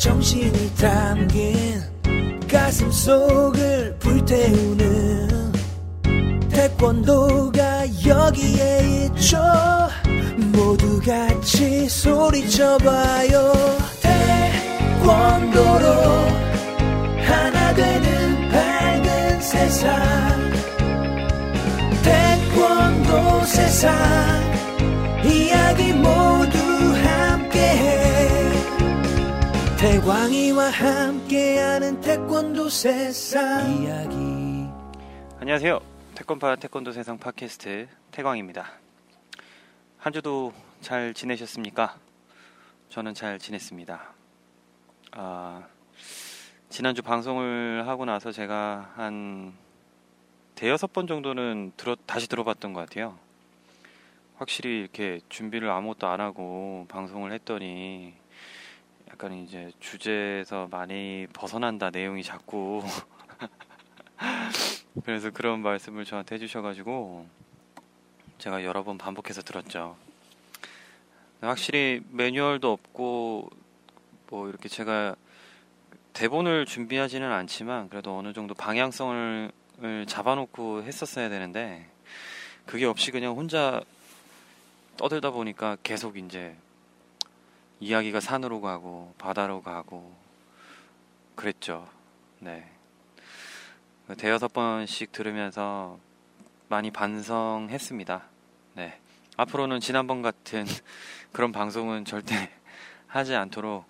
정신이 담긴 가슴 속을 불태우는 태권도가 여기에 있죠. 모두 같이 소리쳐봐요. 태권도로 하나 되는 밝은 세상. 태권도 세상. 이야기 모두 태광이와 함께하는 태권도 세상 이야기 안녕하세요. 태권파 태권도 세상 팟캐스트 태광입니다. 한 주도 잘 지내셨습니까? 저는 잘 지냈습니다. 아, 지난주 방송을 하고 나서 제가 한 대여섯 번 정도는 들어, 다시 들어봤던 것 같아요. 확실히 이렇게 준비를 아무것도 안 하고 방송을 했더니 약간 이제 주제에서 많이 벗어난다 내용이 자꾸 그래서 그런 말씀을 저한테 해주셔가지고 제가 여러 번 반복해서 들었죠. 확실히 매뉴얼도 없고 뭐 이렇게 제가 대본을 준비하지는 않지만 그래도 어느 정도 방향성을 잡아놓고 했었어야 되는데 그게 없이 그냥 혼자 떠들다 보니까 계속 이제 이야기가 산으로 가고 바다로 가고 그랬죠. 네. 대여섯 번씩 들으면서 많이 반성했습니다. 네. 앞으로는 지난번 같은 그런 방송은 절대 하지 않도록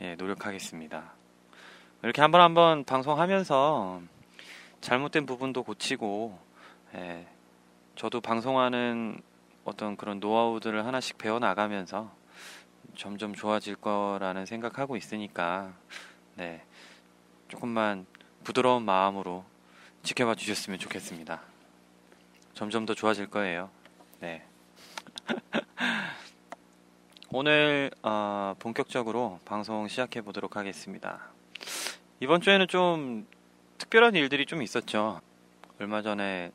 예, 노력하겠습니다. 이렇게 한번 한번 방송하면서 잘못된 부분도 고치고 예, 저도 방송하는 어떤 그런 노하우들을 하나씩 배워 나가면서 점점 좋아질 거라는 생각하고 있으니까 네 조금만 부드러운 마음으로 지켜봐 주셨으면 좋겠습니다. 점점 더 좋아질 거예요. 네. 오늘 어, 본격적으로 방송 시작해 보도록 하겠습니다. 이번 주에는 좀 특별한 일들이 좀 있었죠. 얼마 전에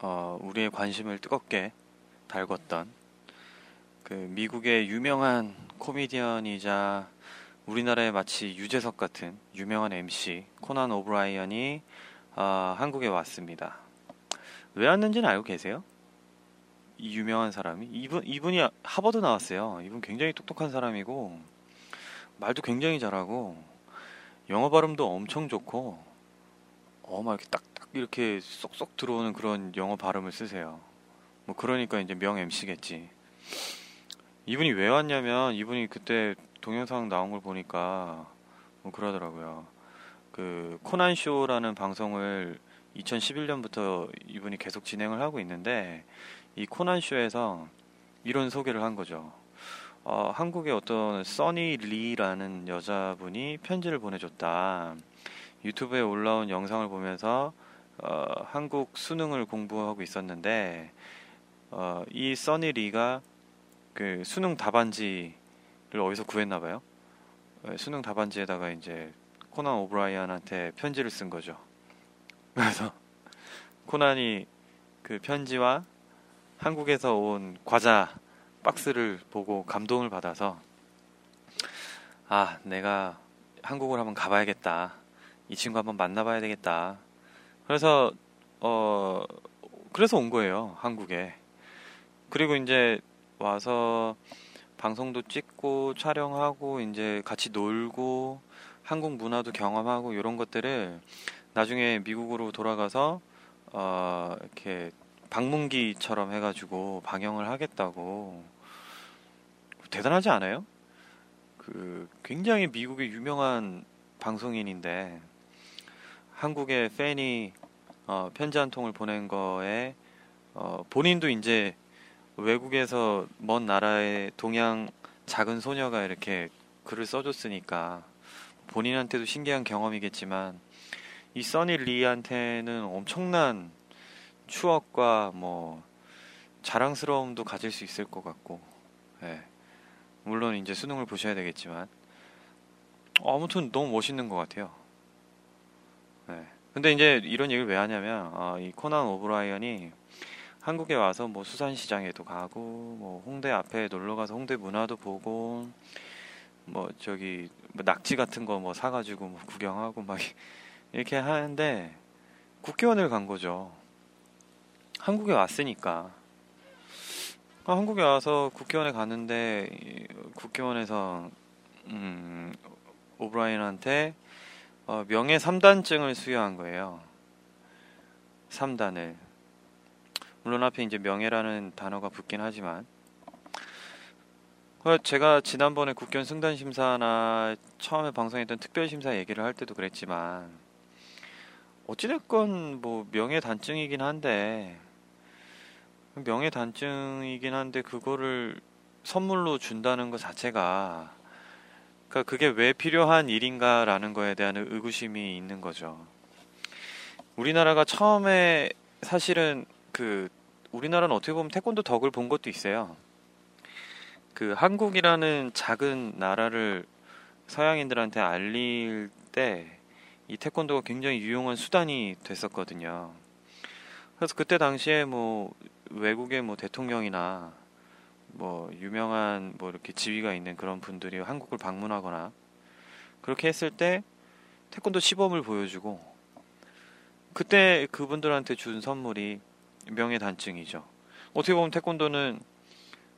어, 우리의 관심을 뜨겁게 달궜던 그 미국의 유명한 코미디언이자 우리나라의 마치 유재석 같은 유명한 MC 코난 오브라이언이 어, 한국에 왔습니다. 왜 왔는지는 알고 계세요? 이 유명한 사람이 이분 이분이 하버드 나왔어요. 이분 굉장히 똑똑한 사람이고 말도 굉장히 잘하고 영어 발음도 엄청 좋고 어막 이렇게 딱딱 이렇게 쏙쏙 들어오는 그런 영어 발음을 쓰세요. 뭐 그러니까 이제 명 MC겠지. 이분이 왜 왔냐면 이분이 그때 동영상 나온 걸 보니까 뭐 그러더라고요. 그 코난 쇼라는 방송을 2011년부터 이분이 계속 진행을 하고 있는데 이 코난 쇼에서 이런 소개를 한 거죠. 어, 한국의 어떤 써니 리라는 여자분이 편지를 보내줬다. 유튜브에 올라온 영상을 보면서 어, 한국 수능을 공부하고 있었는데 어, 이 써니 리가 그 수능 답안지를 어디서 구했나 봐요. 네, 수능 답안지에다가 이제 코난 오브라이언한테 편지를 쓴 거죠. 그래서 코난이 그 편지와 한국에서 온 과자 박스를 보고 감동을 받아서 아 내가 한국을 한번 가봐야겠다 이 친구 한번 만나봐야 되겠다 그래서 어 그래서 온 거예요 한국에 그리고 이제 와서 방송도 찍고 촬영하고 이제 같이 놀고 한국 문화도 경험하고 이런 것들을 나중에 미국으로 돌아가서 어 이렇게 방문기처럼 해가지고 방영을 하겠다고 대단하지 않아요? 그 굉장히 미국의 유명한 방송인인데 한국의 팬이 어, 편지 한 통을 보낸 거에 어, 본인도 이제 외국에서 먼 나라의 동양 작은 소녀가 이렇게 글을 써줬으니까 본인한테도 신기한 경험이겠지만 이 써니 리한테는 엄청난 추억과 뭐 자랑스러움도 가질 수 있을 것 같고, 예. 물론 이제 수능을 보셔야 되겠지만 아무튼 너무 멋있는 것 같아요. 예. 근데 이제 이런 얘기를 왜 하냐면 어, 이 코난 오브라이언이 한국에 와서 뭐 수산시장에도 가고 뭐 홍대 앞에 놀러 가서 홍대 문화도 보고 뭐 저기 뭐 낙지 같은 거 뭐 사가지고 뭐 구경하고 막 이렇게 하는데 국기원을 간 거죠. 한국에 왔으니까. 아, 한국에 와서 국기원에 갔는데 국회의원에서 음, 오브라이언한테 어, 명예 3단증을 수여한 거예요. 3단을. 물론 앞에 이제 명예라는 단어가 붙긴 하지만 어, 제가 지난번에 국견 승단 심사나 처음에 방송했던 특별 심사 얘기를 할 때도 그랬지만 어찌됐건 뭐 명예 단증이긴 한데 명예 단증이긴 한데 그거를 선물로 준다는 것 자체가 그러니까 그게 왜 필요한 일인가라는 거에 대한 의구심이 있는 거죠. 우리나라가 처음에 사실은 그 우리나라는 어떻게 보면 태권도 덕을 본 것도 있어요. 그 한국이라는 작은 나라를 서양인들한테 알릴 때 이 태권도가 굉장히 유용한 수단이 됐었거든요. 그래서 그때 당시에 뭐 외국의 뭐 대통령이나 뭐 유명한 뭐 이렇게 지위가 있는 그런 분들이 한국을 방문하거나 그렇게 했을 때 태권도 시범을 보여주고 그때 그분들한테 준 선물이 명예 단증이죠. 어떻게 보면 태권도는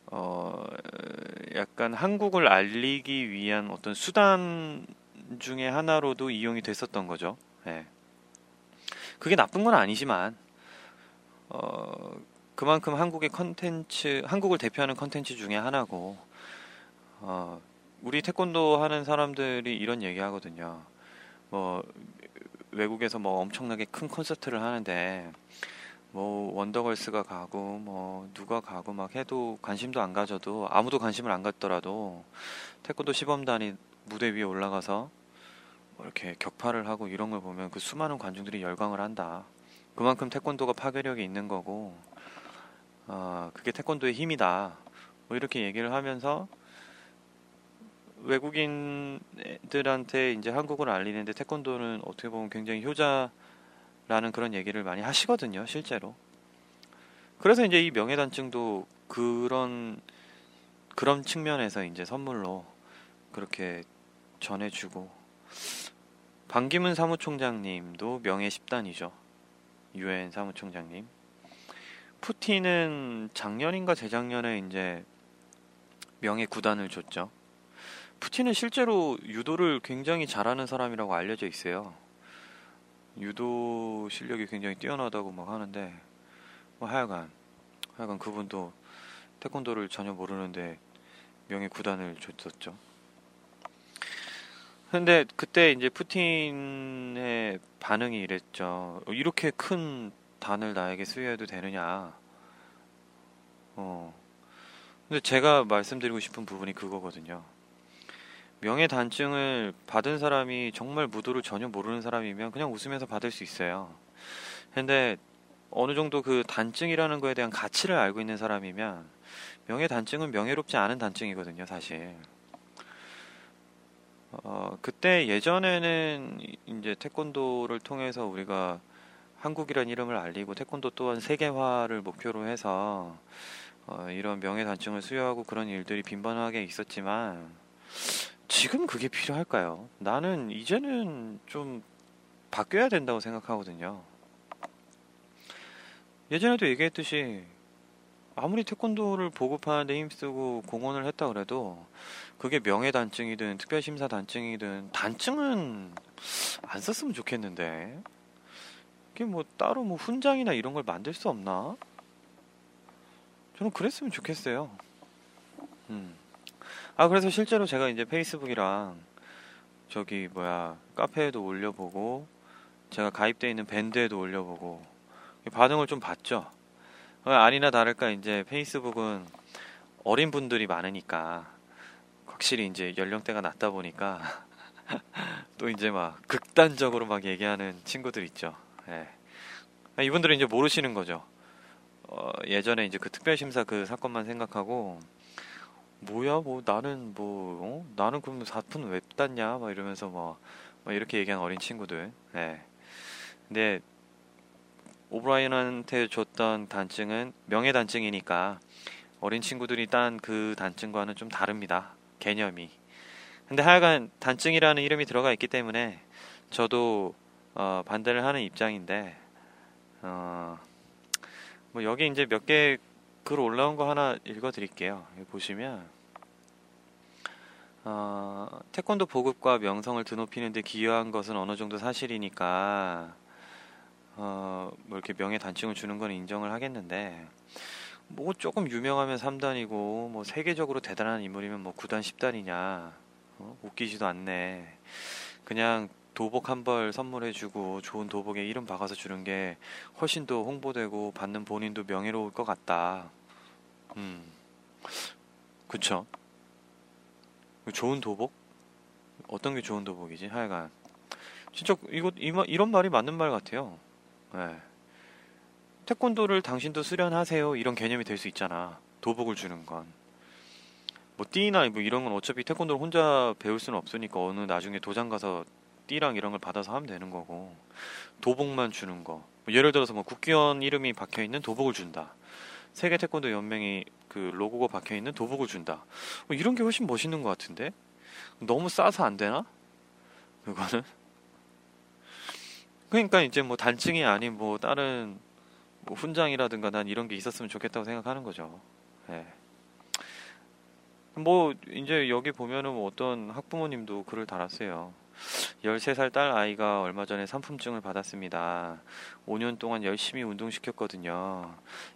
어, 약간 한국을 알리기 위한 어떤 수단 중에 하나로도 이용이 됐었던 거죠. 예. 그게 나쁜 건 아니지만, 어, 그만큼 한국의 컨텐츠, 한국을 대표하는 컨텐츠 중에 하나고, 어, 우리 태권도 하는 사람들이 이런 얘기 하거든요. 뭐, 외국에서 뭐 엄청나게 큰 콘서트를 하는데, 뭐 원더걸스가 가고 뭐 누가 가고 막 해도 관심도 안 가져도 아무도 관심을 안 갖더라도 태권도 시범단이 무대 위에 올라가서 뭐 이렇게 격파를 하고 이런 걸 보면 그 수많은 관중들이 열광을 한다. 그만큼 태권도가 파괴력이 있는 거고 어, 그게 태권도의 힘이다. 뭐 이렇게 얘기를 하면서 외국인들한테 이제 한국을 알리는데 태권도는 어떻게 보면 굉장히 효자 라는 그런 얘기를 많이 하시거든요, 실제로. 그래서 이제 이 명예단증도 그런, 그런 측면에서 이제 선물로 그렇게 전해주고, 반기문 사무총장님도 명예 10단이죠. 유엔 사무총장님. 푸틴은 작년인가 재작년에 이제 명예 9단을 줬죠. 푸틴은 실제로 유도를 굉장히 잘하는 사람이라고 알려져 있어요. 유도 실력이 굉장히 뛰어나다고 막 하는데 뭐 하여간 하여간 그분도 태권도를 전혀 모르는데 명예 구단을 줬었죠. 근데 그때 이제 푸틴의 반응이 이랬죠. 이렇게 큰 단을 나에게 수여해도 되느냐. 어. 근데 제가 말씀드리고 싶은 부분이 그거거든요. 명예 단증을 받은 사람이 정말 무도를 전혀 모르는 사람이면 그냥 웃으면서 받을 수 있어요. 근데 어느 정도 그 단증이라는 거에 대한 가치를 알고 있는 사람이면 명예 단증은 명예롭지 않은 단증이거든요, 사실. 어, 그때 예전에는 이제 태권도를 통해서 우리가 한국이라는 이름을 알리고 태권도 또한 세계화를 목표로 해서 어, 이런 명예 단증을 수여하고 그런 일들이 빈번하게 있었지만 지금 그게 필요할까요? 나는 이제는 좀 바뀌어야 된다고 생각하거든요. 예전에도 얘기했듯이 아무리 태권도를 보급하는데 힘쓰고 공헌을 했다 그래도 그게 명예 단증이든 특별 심사 단증이든 단증은 안 썼으면 좋겠는데 이게 뭐 따로 뭐 훈장이나 이런 걸 만들 수 없나? 저는 그랬으면 좋겠어요. 음. 아 그래서 실제로 제가 이제 페이스북이랑 저기 뭐야 카페에도 올려보고 제가 가입돼 있는 밴드에도 올려보고 반응을 좀 봤죠. 아니나 다를까 이제 페이스북은 어린 분들이 많으니까 확실히 이제 연령대가 낮다 보니까 또 이제 막 극단적으로 막 얘기하는 친구들 있죠. 예. 이분들은 이제 모르시는 거죠. 어, 예전에 이제 그 특별심사 그 사건만 생각하고 뭐야 뭐 나는 뭐 어? 나는 그럼 사푼 왜 땄냐 막 이러면서 뭐, 뭐 이렇게 얘기한 어린 친구들 네. 근데 오브라이언한테 줬던 단증은 명예 단증이니까 어린 친구들이 딴 그 단증과는 좀 다릅니다 개념이 근데 하여간 단증이라는 이름이 들어가 있기 때문에 저도 어, 반대를 하는 입장인데 어, 뭐 여기 이제 몇개 글 올라온 거 하나 읽어드릴게요. 보시면 어, 태권도 보급과 명성을 드높이는 데 기여한 것은 어느 정도 사실이니까 어, 뭐 이렇게 명예 단층을 주는 건 인정을 하겠는데 뭐 조금 유명하면 3단이고 뭐 세계적으로 대단한 인물이면 뭐 9단 10단이냐 어? 웃기지도 않네. 그냥 도복 한 벌 선물해주고 좋은 도복에 이름 박아서 주는 게 훨씬 더 홍보되고 받는 본인도 명예로울 것 같다. 음, 그쵸. 좋은 도복? 어떤 게 좋은 도복이지? 하여간 진짜 이거 이런 말이 맞는 말 같아요. 네. 태권도를 당신도 수련하세요 이런 개념이 될 수 있잖아. 도복을 주는 건. 뭐 띠나 뭐 이런 건 어차피 태권도를 혼자 배울 수는 없으니까 어느 나중에 도장 가서 띠랑 이런 걸 받아서 하면 되는 거고 도복만 주는 거 뭐 예를 들어서 뭐 국기원 이름이 박혀 있는 도복을 준다 세계 태권도 연맹이 그 로고가 박혀 있는 도복을 준다 뭐 이런 게 훨씬 멋있는 것 같은데 너무 싸서 안 되나 그거는 그러니까 이제 뭐 단층이 아닌 뭐 다른 뭐 훈장이라든가 난 이런 게 있었으면 좋겠다고 생각하는 거죠. 예. 뭐 이제 여기 보면은 뭐 어떤 학부모님도 글을 달았어요. 13살 딸 아이가 얼마 전에 산품증을 받았습니다. 5년 동안 열심히 운동시켰거든요.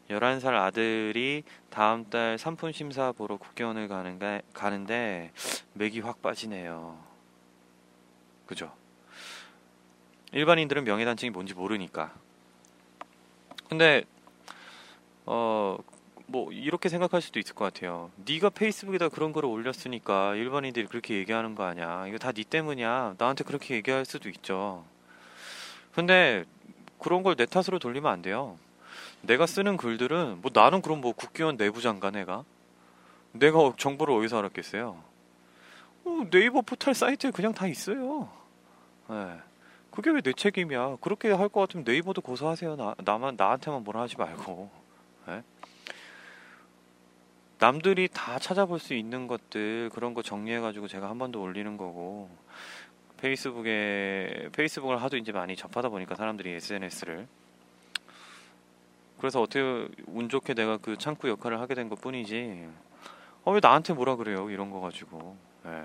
11살 아들이 다음 달 산품 심사 보러 국경을 가는데, 가는데 맥이 확 빠지네요. 그죠? 일반인들은 명예단층이 뭔지 모르니까. 근데 어 뭐 이렇게 생각할 수도 있을 것 같아요. 네가 페이스북에다 그런 거를 올렸으니까 일반인들이 그렇게 얘기하는 거 아니야. 이거 다 네 때문이야. 나한테 그렇게 얘기할 수도 있죠. 근데 그런 걸 내 탓으로 돌리면 안 돼요. 내가 쓰는 글들은 뭐 나는 그럼 뭐 국기원 내부장가 내가 내가 정보를 어디서 알았겠어요? 어, 네이버 포털 사이트에 그냥 다 있어요. 네. 그게 왜 내 책임이야? 그렇게 할 것 같으면 네이버도 고소하세요. 나, 나만 나한테만 뭐라 하지 말고. 네? 남들이 다 찾아볼 수 있는 것들 그런 거 정리해가지고 제가 한 번 더 올리는 거고 페이스북에 페이스북을 하도 이제 많이 접하다 보니까 사람들이 SNS를. 그래서 어떻게 운 좋게 내가 그 창구 역할을 하게 된 것 뿐이지. 어, 왜 나한테 뭐라 그래요? 이런 거 가지고. 네.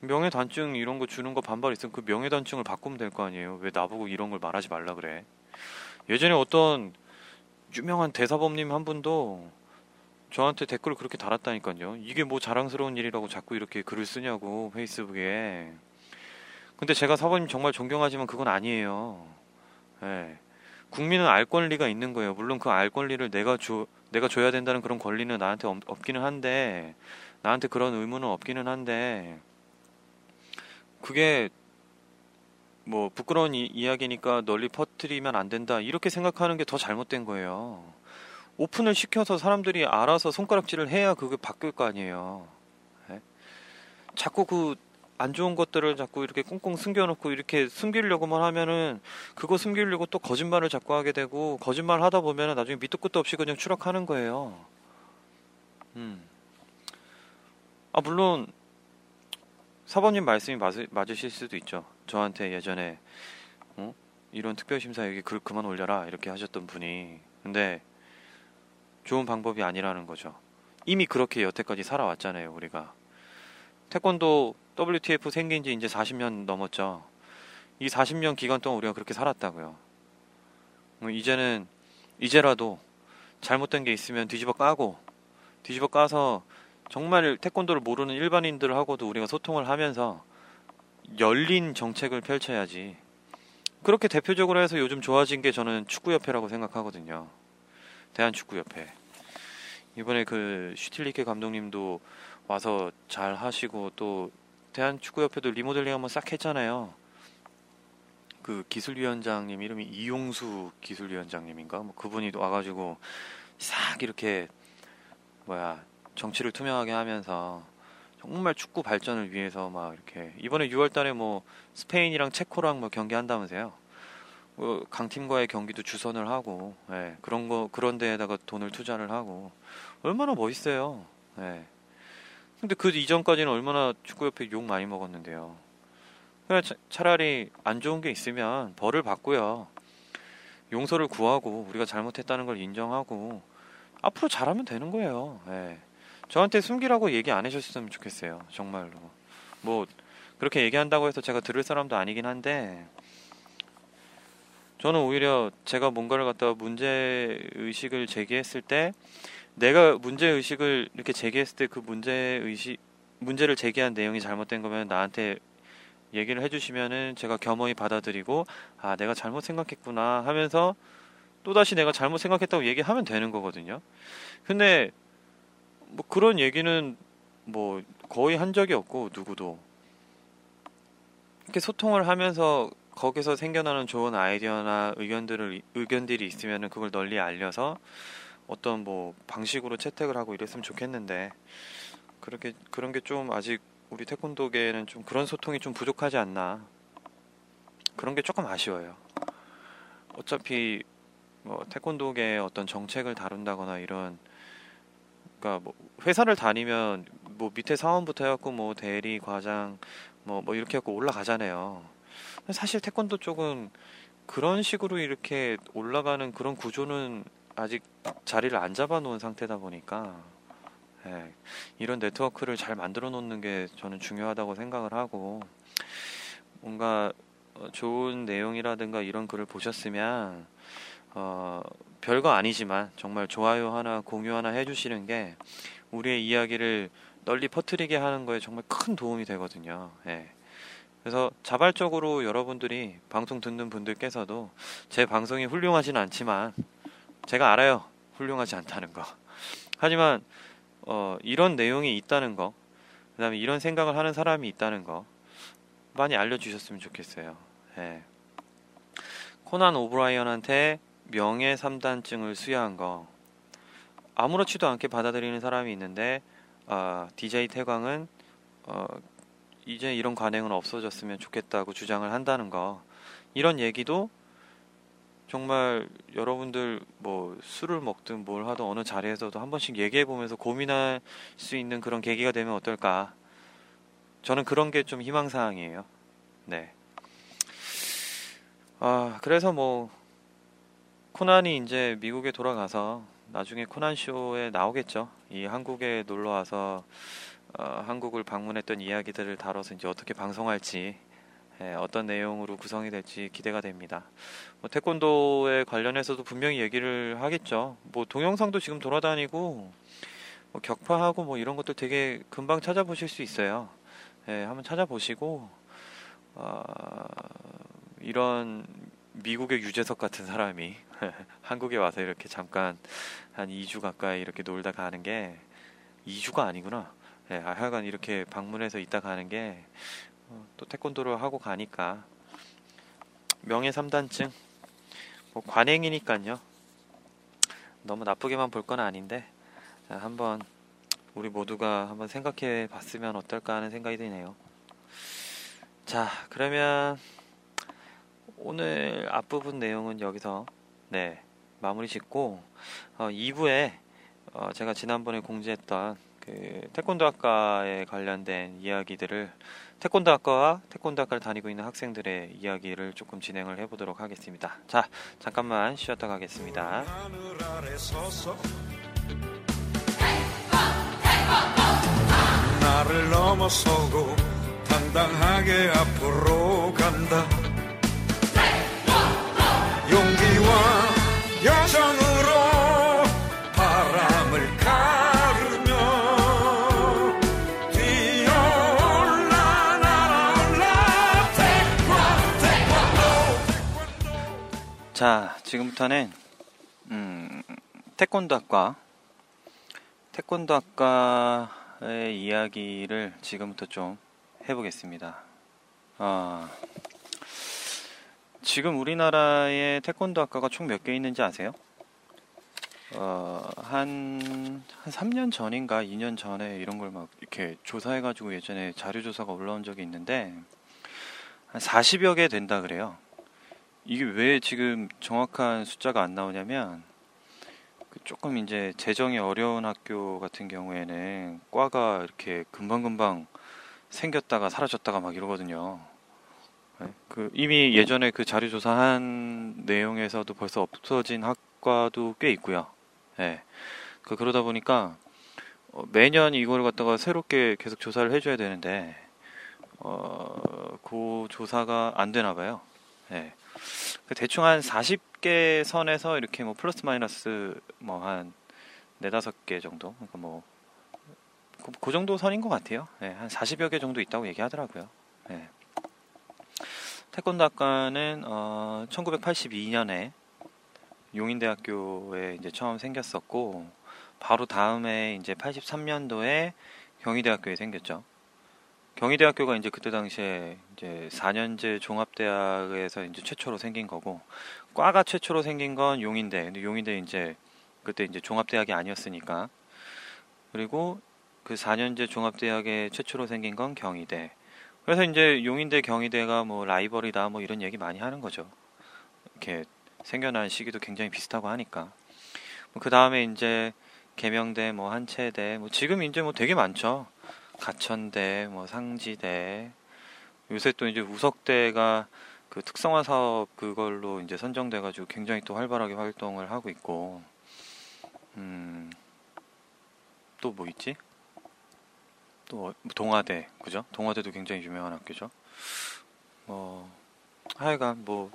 명예단증 이런 거 주는 거 반발 있으면 그 명예단증을 바꾸면 될 거 아니에요? 왜 나보고 이런 걸 말하지 말라 그래? 예전에 어떤 유명한 대사범님 한 분도 저한테 댓글을 그렇게 달았다니까요. 이게 뭐 자랑스러운 일이라고 자꾸 이렇게 글을 쓰냐고 페이스북에. 근데 제가 사모님 정말 존경하지만 그건 아니에요. 예. 국민은 알 권리가 있는 거예요. 물론 그 알 권리를 내가 줘 내가 줘야 된다는 그런 권리는 나한테 없, 없기는 한데 나한테 그런 의무는 없기는 한데 그게 뭐 부끄러운 이, 이야기니까 널리 퍼뜨리면 안 된다 이렇게 생각하는 게 더 잘못된 거예요. 오픈을 시켜서 사람들이 알아서 손가락질을 해야 그게 바뀔 거 아니에요. 네? 자꾸 그 안 좋은 것들을 자꾸 이렇게 꽁꽁 숨겨놓고 이렇게 숨기려고만 하면은 그거 숨기려고 또 거짓말을 자꾸 하게 되고 거짓말 하다 보면은 나중에 밑도 끝도 없이 그냥 추락하는 거예요. 음. 아 물론 사범님 말씀이 맞, 맞으실 수도 있죠. 저한테 예전에 어? 이런 특별심사 여기 글 그만 올려라 이렇게 하셨던 분이 근데 좋은 방법이 아니라는 거죠. 이미 그렇게 여태까지 살아왔잖아요, 우리가. 태권도 WTF 생긴 지 이제 40년 넘었죠. 이 40년 기간 동안 우리가 그렇게 살았다고요. 뭐 이제는 이제라도 잘못된 게 있으면 뒤집어 까고 뒤집어 까서 정말 태권도를 모르는 일반인들하고도 우리가 소통을 하면서 열린 정책을 펼쳐야지. 그렇게 대표적으로 해서 요즘 좋아진 게 저는 축구협회라고 생각하거든요. 대한축구협회. 이번에 그 슈틸리케 감독님도 와서 잘 하시고 또 대한축구협회도 리모델링 한번 싹 했잖아요. 그 기술위원장님 이름이 이용수 기술위원장님인가? 뭐 그분이 와가지고 싹 이렇게 뭐야 정치를 투명하게 하면서 정말 축구 발전을 위해서 막 이렇게 이번에 6월달에 뭐 스페인이랑 체코랑 뭐 경기한다면서요. 뭐 강팀과의 경기도 주선을 하고 예, 그런 거 그런 데에다가 돈을 투자를 하고 얼마나 멋있어요. 예. 근데 그 이전까지는 얼마나 축구협회 욕 많이 먹었는데요. 그냥 차, 차라리 안 좋은 게 있으면 벌을 받고요. 용서를 구하고 우리가 잘못했다는 걸 인정하고 앞으로 잘하면 되는 거예요. 예. 저한테 숨기라고 얘기 안 해주셨으면 좋겠어요. 정말로. 뭐 그렇게 얘기한다고 해서 제가 들을 사람도 아니긴 한데 저는 오히려 제가 뭔가를 갖다가 문제 의식을 제기했을 때 내가 문제 의식을 이렇게 제기했을 때 그 문제 의식 문제를 제기한 내용이 잘못된 거면 나한테 얘기를 해주시면은 제가 겸허히 받아들이고 아 내가 잘못 생각했구나 하면서 또 다시 내가 잘못 생각했다고 얘기하면 되는 거거든요. 근데 뭐 그런 얘기는 뭐 거의 한 적이 없고 누구도 이렇게 소통을 하면서 거기서 생겨나는 좋은 아이디어나 의견들을 의견들이 있으면은 그걸 널리 알려서 어떤 뭐 방식으로 채택을 하고 이랬으면 좋겠는데 그렇게 그런 게 좀 아직 우리 태권도계에는 좀 그런 소통이 좀 부족하지 않나 그런 게 조금 아쉬워요. 어차피 뭐 태권도계의 어떤 정책을 다룬다거나 이런 그러니까 뭐 회사를 다니면 뭐 밑에 사원부터 해갖고 뭐 대리 과장 뭐, 뭐 이렇게 해갖고 올라가잖아요. 사실 태권도 쪽은 그런 식으로 이렇게 올라가는 그런 구조는 아직 자리를 안 잡아 놓은 상태다 보니까 예, 이런 네트워크를 잘 만들어 놓는 게 저는 중요하다고 생각을 하고 뭔가 어, 좋은 내용이라든가 이런 글을 보셨으면 어, 별거 아니지만 정말 좋아요 하나 공유 하나 해주시는 게 우리의 이야기를 널리 퍼뜨리게 하는 거에 정말 큰 도움이 되거든요. 예. 그래서 자발적으로 여러분들이 방송 듣는 분들께서도 제 방송이 훌륭하진 않지만 제가 알아요. 훌륭하지 않다는 거. 하지만 어, 이런 내용이 있다는 거, 그다음에 이런 생각을 하는 사람이 있다는 거 많이 알려주셨으면 좋겠어요. 예. 코난 오브라이언한테 명예 3단증을 수여한 거 아무렇지도 않게 받아들이는 사람이 있는데 어, DJ 태광은 어, 이제 이런 관행은 없어졌으면 좋겠다고 주장을 한다는 거 이런 얘기도 정말 여러분들 뭐 술을 먹든 뭘 하든 어느 자리에서도 한 번씩 얘기해 보면서 고민할 수 있는 그런 계기가 되면 어떨까 저는 그런 게 좀 희망 사항이에요 네. 아 그래서 뭐 코난이 이제 미국에 돌아가서 나중에 코난 쇼에 나오겠죠. 이 한국에 놀러 와서 어, 한국을 방문했던 이야기들을 다뤄서 이제 어떻게 방송할지 예, 어떤 내용으로 구성이 될지 기대가 됩니다. 뭐 태권도에 관련해서도 분명히 얘기를 하겠죠. 뭐 동영상도 지금 돌아다니고 뭐 격파하고 뭐 이런 것들 되게 금방 찾아보실 수 있어요. 예, 한번 찾아보시고 어, 이런 미국의 유재석 같은 사람이 한국에 와서 이렇게 잠깐 한 2주 가까이 이렇게 놀다 가는 게 2주가 아니구나. 예, 하여간 이렇게 방문해서 있다 가는 게또 어, 태권도를 하고 가니까 명예 3단증 뭐 관행이니까요. 너무 나쁘게만 볼 건 아닌데 자, 한번 우리 모두가 한번 생각해 봤으면 어떨까 하는 생각이 드네요. 자, 그러면 오늘 앞부분 내용은 여기서 네 마무리 짓고 어, 2부에 어, 제가 지난번에 공지했던 그 태권도 학과에 관련된 이야기들을 태권도 학과와 태권도 학과를 다니고 있는 학생들의 이야기를 조금 진행을 해보도록 하겠습니다. 자 잠깐만 쉬었다 가겠습니다. 나를 넘어서고 당당하게 앞으로 간다. 용기와 바람을 자 지금부터는 음, 태권도 학과 태권도 학과의 이야기를 지금부터 좀 해보겠습니다. 아, 지금 우리나라에 태권도 학과가 총 몇 개 있는지 아세요? 어, 한, 한 3년 전인가 2년 전에 이런 걸 막 이렇게 조사해가지고 예전에 자료조사가 올라온 적이 있는데, 한 40여 개 된다 그래요. 이게 왜 지금 정확한 숫자가 안 나오냐면, 그 조금 이제 재정이 어려운 학교 같은 경우에는 과가 이렇게 금방금방 생겼다가 사라졌다가 막 이러거든요. 네, 그 이미 예전에 그 자료 조사한 내용에서도 벌써 없어진 학과도 꽤 있고요. 예. 그 그러다 보니까 어, 매년 이걸 갖다가 새롭게 계속 조사를 해줘야 되는데 어, 그 조사가 안 되나 봐요. 예. 그 대충 한 40개 선에서 이렇게 뭐 플러스 마이너스 뭐 한 네다섯 개 정도. 그러니까 뭐, 그, 그 정도 선인 것 같아요. 예, 한 40여 개 정도 있다고 얘기하더라고요. 예. 태권도 학과는 어, 1982년에 용인대학교에 이제 처음 생겼었고 바로 다음에 이제 83년도에 경희대학교에 생겼죠. 경희대학교가 이제 그때 당시에 이제 4년제 종합대학에서 이제 최초로 생긴 거고 과가 최초로 생긴 건 용인대. 근데 용인대 이제 그때 이제 종합대학이 아니었으니까 그리고 그 4년제 종합대학에 최초로 생긴 건 경희대. 그래서 이제 용인대 경희대가 뭐 라이벌이다 뭐 이런 얘기 많이 하는 거죠. 이렇게 생겨난 시기도 굉장히 비슷하고 하니까. 뭐 그 다음에 이제 개명대, 뭐 한체대, 뭐 지금 이제 뭐 되게 많죠. 가천대, 뭐 상지대. 요새 또 이제 우석대가 그 특성화 사업 그걸로 이제 선정돼가지고 굉장히 또 활발하게 활동을 하고 있고, 음, 또 뭐 있지? 또 동아대, 그죠? 동아대도 굉장히 유명한 학교죠. 뭐, 하여간 뭐,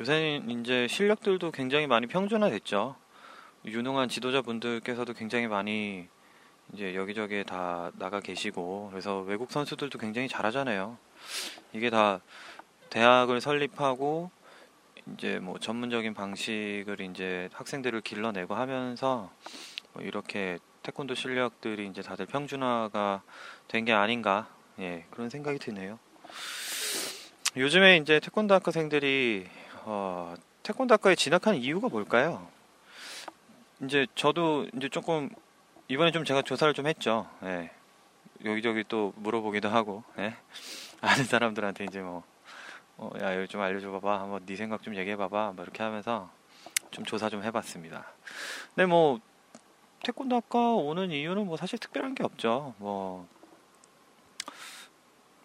요새는 이제 실력들도 굉장히 많이 평준화됐죠. 유능한 지도자분들께서도 굉장히 많이 이제 여기저기에 다 나가 계시고 그래서 외국 선수들도 굉장히 잘하잖아요. 이게 다 대학을 설립하고 이제 뭐 전문적인 방식을 이제 학생들을 길러내고 하면서 뭐 이렇게 태권도 실력들이 이제 다들 평준화가 된 게 아닌가 예 그런 생각이 드네요. 요즘에 이제 태권도 학과생들이 어, 태권도 학과에 진학한 이유가 뭘까요? 이제 저도 이제 조금 이번에 좀 제가 조사를 좀 했죠. 예. 여기저기 또 물어보기도 하고, 예. 아는 사람들한테 이제 뭐, 어, 야, 여기 좀 알려줘 봐봐. 한번 네 생각 좀 얘기해 봐봐. 뭐 이렇게 하면서 좀 조사 좀 해봤습니다. 근데 뭐, 태권도 학과 오는 이유는 뭐 사실 특별한 게 없죠. 뭐,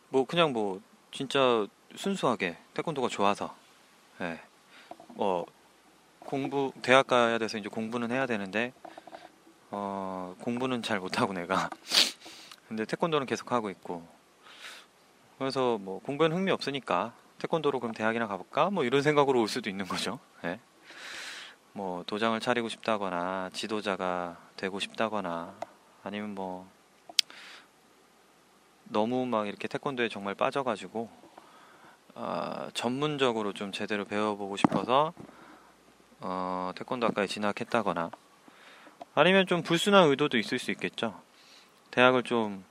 뭐 그냥 뭐, 진짜 순수하게 태권도가 좋아서, 예. 뭐, 공부, 대학 가야 돼서 이제 공부는 해야 되는데, 어, 공부는 잘 못하고 내가. 근데 태권도는 계속 하고 있고. 그래서 뭐 공부는 흥미 없으니까 태권도로 그럼 대학이나 가볼까? 뭐 이런 생각으로 올 수도 있는 거죠. 네. 뭐 도장을 차리고 싶다거나 지도자가 되고 싶다거나 아니면 뭐 너무 막 이렇게 태권도에 정말 빠져가지고 어, 전문적으로 좀 제대로 배워보고 싶어서 어, 태권도 학과에 진학했다거나 아니면 좀 불순한 의도도 있을 수 있겠죠. 대학을 좀,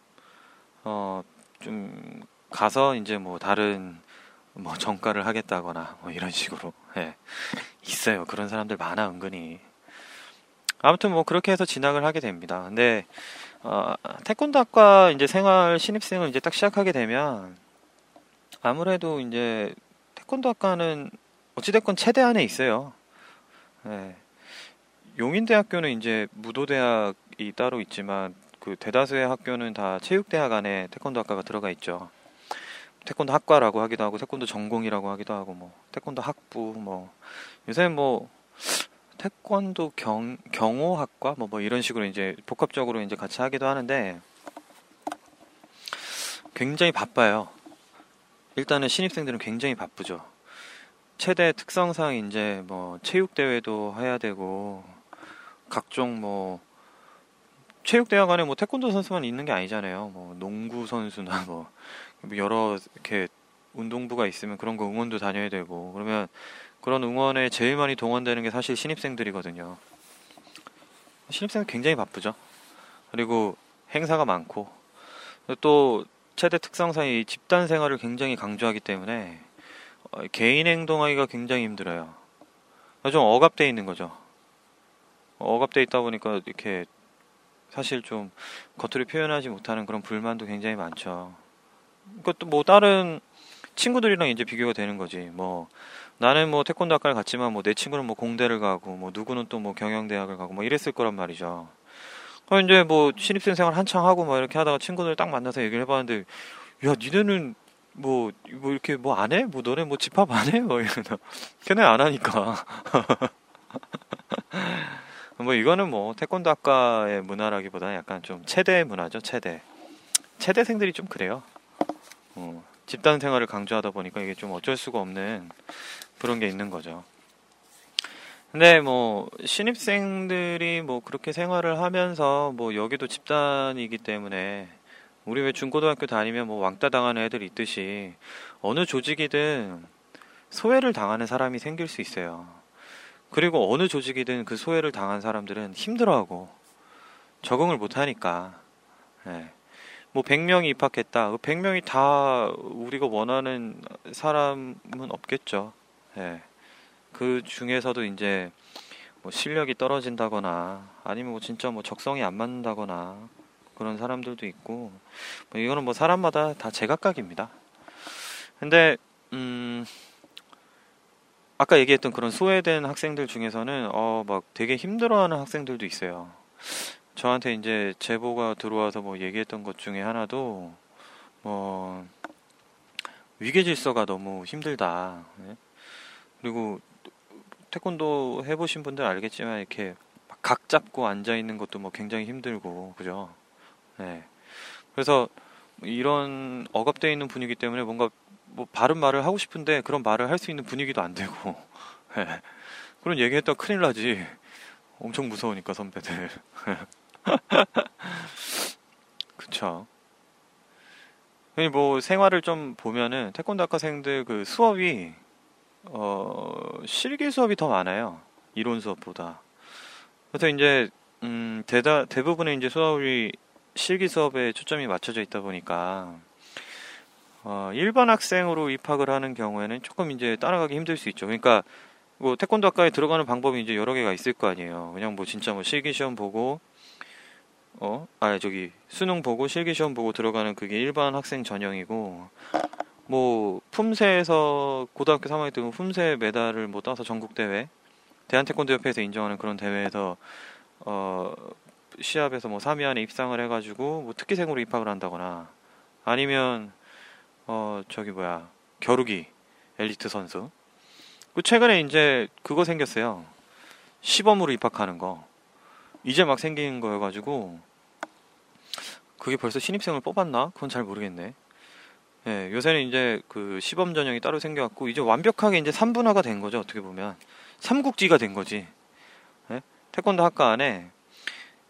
어, 좀 가서 이제 뭐 다른 뭐 전과를 하겠다거나 뭐 이런 식으로, 예. 있어요. 그런 사람들 많아, 은근히. 아무튼 뭐 그렇게 해서 진학을 하게 됩니다. 근데, 어, 태권도 학과 이제 생활 신입생을 이제 딱 시작하게 되면 아무래도 이제 태권도 학과는 어찌됐건 체대 안에 있어요. 예. 용인대학교는 이제 무도대학이 따로 있지만 그 대다수의 학교는 다 체육대학 안에 태권도 학과가 들어가 있죠. 태권도 학과라고 하기도 하고 태권도 전공이라고 하기도 하고 뭐 태권도 학부 뭐 요새는 뭐 태권도 경 경호학과 뭐, 뭐 이런 식으로 이제 복합적으로 이제 같이 하기도 하는데 굉장히 바빠요. 일단은 신입생들은 굉장히 바쁘죠. 최대 특성상 이제 뭐 체육 대회도 해야 되고 각종 뭐 체육대학 안에 뭐 태권도 선수만 있는 게 아니잖아요. 뭐 농구 선수나 뭐 여러 이렇게 운동부가 있으면 그런 거 응원도 다녀야 되고 그러면 그런 응원에 제일 많이 동원되는 게 사실 신입생들이거든요. 신입생 굉장히 바쁘죠. 그리고 행사가 많고 또 최대 특성상 이 집단 생활을 굉장히 강조하기 때문에 어, 개인 행동하기가 굉장히 힘들어요. 좀 억압돼 있는 거죠. 억압돼 있다 보니까 이렇게 사실 좀 겉으로 표현하지 못하는 그런 불만도 굉장히 많죠. 그것도 뭐 다른 친구들이랑 이제 비교가 되는 거지. 뭐 나는 뭐 태권도 학과를 갔지만 뭐 내 친구는 뭐 공대를 가고 뭐 누구는 또 뭐 경영대학을 가고 뭐 이랬을 거란 말이죠. 그럼 이제 뭐 신입생 생활 한창 하고 뭐 이렇게 하다가 친구들 딱 만나서 얘기를 해봤는데 야 니네는 뭐, 뭐 이렇게 뭐 안 해? 뭐 너네 뭐 집합 안 해? 뭐 이러나 걔네 안 하니까 뭐 이거는 뭐 태권도 학과의 문화라기보다 약간 좀 체대 문화죠 체대. 체대생들이 좀 그래요. 어, 집단 생활을 강조하다 보니까 이게 좀 어쩔 수가 없는 그런 게 있는 거죠. 근데 뭐 신입생들이 뭐 그렇게 생활을 하면서 뭐 여기도 집단이기 때문에 우리 왜 중고등학교 다니면 뭐 왕따 당하는 애들 있듯이 어느 조직이든 소외를 당하는 사람이 생길 수 있어요. 그리고 어느 조직이든 그 소외를 당한 사람들은 힘들어하고 적응을 못하니까. 예. 뭐 100명이 입학했다. 그 100명이 다 우리가 원하는 사람은 없겠죠. 예. 그 중에서도 이제 뭐 실력이 떨어진다거나 아니면 뭐 진짜 뭐 적성이 안 맞는다거나 그런 사람들도 있고 뭐 이거는 뭐 사람마다 다 제각각입니다. 근데 음 아까 얘기했던 그런 소외된 학생들 중에서는 어 막 되게 힘들어하는 학생들도 있어요. 저한테 이제 제보가 들어와서 뭐 얘기했던 것 중에 하나도 뭐 위계 질서가 너무 힘들다. 네? 그리고 태권도 해보신 분들 알겠지만 이렇게 각 잡고 앉아 있는 것도 뭐 굉장히 힘들고 그죠. 네. 그래서 이런 억압되어 있는 분위기 때문에 뭔가 뭐 바른 말을 하고 싶은데 그런 말을 할 수 있는 분위기도 안 되고 네. 그런 얘기했다 큰일 나지. 엄청 무서우니까 선배들. 그쵸. 뭐 생활을 좀 보면은 태권도 학과생들 그 수업이 어, 실기 수업이 더 많아요. 이론 수업보다. 그래서 이제 음, 대다 대부분의 이제 수업이 실기 수업에 초점이 맞춰져 있다 보니까 어, 일반 학생으로 입학을 하는 경우에는 조금 이제 따라가기 힘들 수 있죠. 그러니까 뭐 태권도 학과에 들어가는 방법이 이제 여러 개가 있을 거 아니에요. 그냥 뭐 진짜 뭐 실기 시험 보고 어, 아 저기 수능 보고 실기 시험 보고 들어가는 그게 일반 학생 전형이고 뭐 품새에서 고등학교 3학년 때 품새 메달을 뭐 따서 전국 대회 대한 태권도 협회에서 인정하는 그런 대회에서 어 시합에서 뭐 3위 안에 입상을 해가지고 뭐 특기생으로 입학을 한다거나 아니면 어 저기 뭐야 겨루기 엘리트 선수. 그 최근에 이제 그거 생겼어요. 시범으로 입학하는 거. 이제 막 생긴 거여가지고 그게 벌써 신입생을 뽑았나? 그건 잘 모르겠네. 예, 요새는 이제 그 시범 전형이 따로 생겨갖고 이제 완벽하게 이제 3분화가 된 거죠 어떻게 보면. 삼국지가 된 거지. 예? 태권도 학과 안에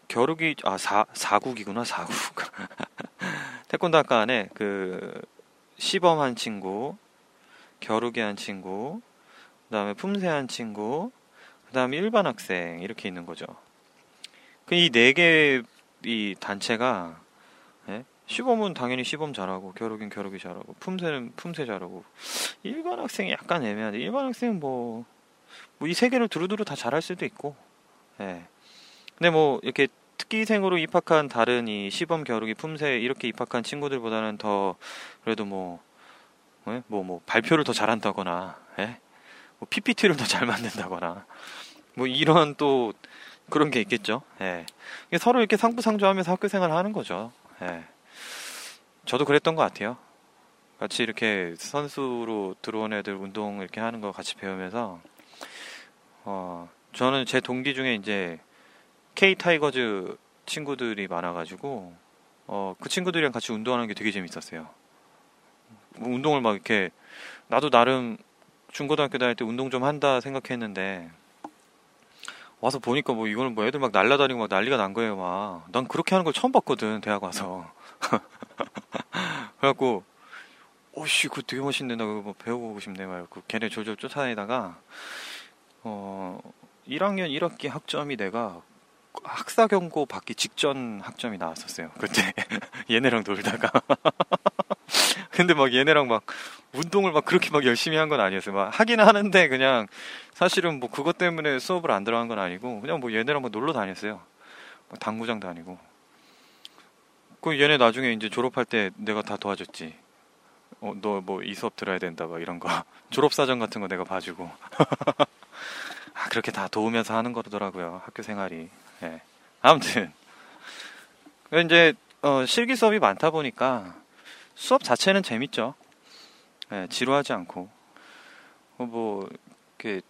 겨루기 아 사, 사국이구나 사국. 태권도 학과 안에 그 시범 한 친구 겨루기 한 친구 그 다음에 품새 한 친구 그 다음에 일반 학생 이렇게 있는 거죠 그 이 네개이 단체가 예? 시범은 당연히 시범 잘하고 겨루기는 겨루기 잘하고 품새는 품새 잘하고 일반 학생이 약간 애매한데 일반 학생은 뭐뭐이세 개를 두루두루 다 잘할 수도 있고 예. 근데 뭐 이렇게 특기생으로 입학한 다른 이 시범 겨루기 품새 이렇게 입학한 친구들보다는 더 그래도 뭐 뭐뭐 예? 뭐 발표를 더 잘한다거나 예? 뭐 PPT를 더 잘 만든다거나 뭐 이런 또 그런 게 있겠죠. 예. 서로 이렇게 상부상조하면서 학교 생활을 하는 거죠. 예. 저도 그랬던 것 같아요. 같이 이렇게 선수로 들어온 애들 운동 이렇게 하는 거 같이 배우면서 어 저는 제 동기 중에 이제 K 타이거즈 친구들이 많아가지고 어 그 친구들이랑 같이 운동하는 게 되게 재밌었어요. 뭐 운동을 막 이렇게 나도 나름 중고등학교 다닐 때 운동 좀 한다 생각했는데 와서 보니까 뭐 이거는 뭐 애들 막 날라다니고 막 난리가 난 거예요 막. 난 그렇게 하는 걸 처음 봤거든 대학 와서. 그래갖고 오씨 그거 되게 멋있네 나 그거 뭐 배워보고 싶네 말고 걔네 졸졸 쫓아다니다가 어 1학년 1학기 학점이 내가 학사 경고 받기 직전 학점이 나왔었어요. 그때 얘네랑 놀다가 근데 막 얘네랑 막 운동을 막 그렇게 막 열심히 한 건 아니었어요. 막 하기는 하는데 그냥 사실은 뭐 그것 때문에 수업을 안 들어간 건 아니고 그냥 뭐 얘네랑 막 놀러 다녔어요. 막 당구장 다니고. 그 얘네 나중에 이제 졸업할 때 내가 다 도와줬지. 어, 너 뭐 이 수업 들어야 된다 막 이런 거 졸업 사전 같은 거 내가 봐주고 아, 그렇게 다 도우면서 하는 거더라고요 학교 생활이 예. 아무튼 이제 어, 실기 수업이 많다 보니까 수업 자체는 재밌죠 예, 지루하지 않고 어, 뭐 이렇게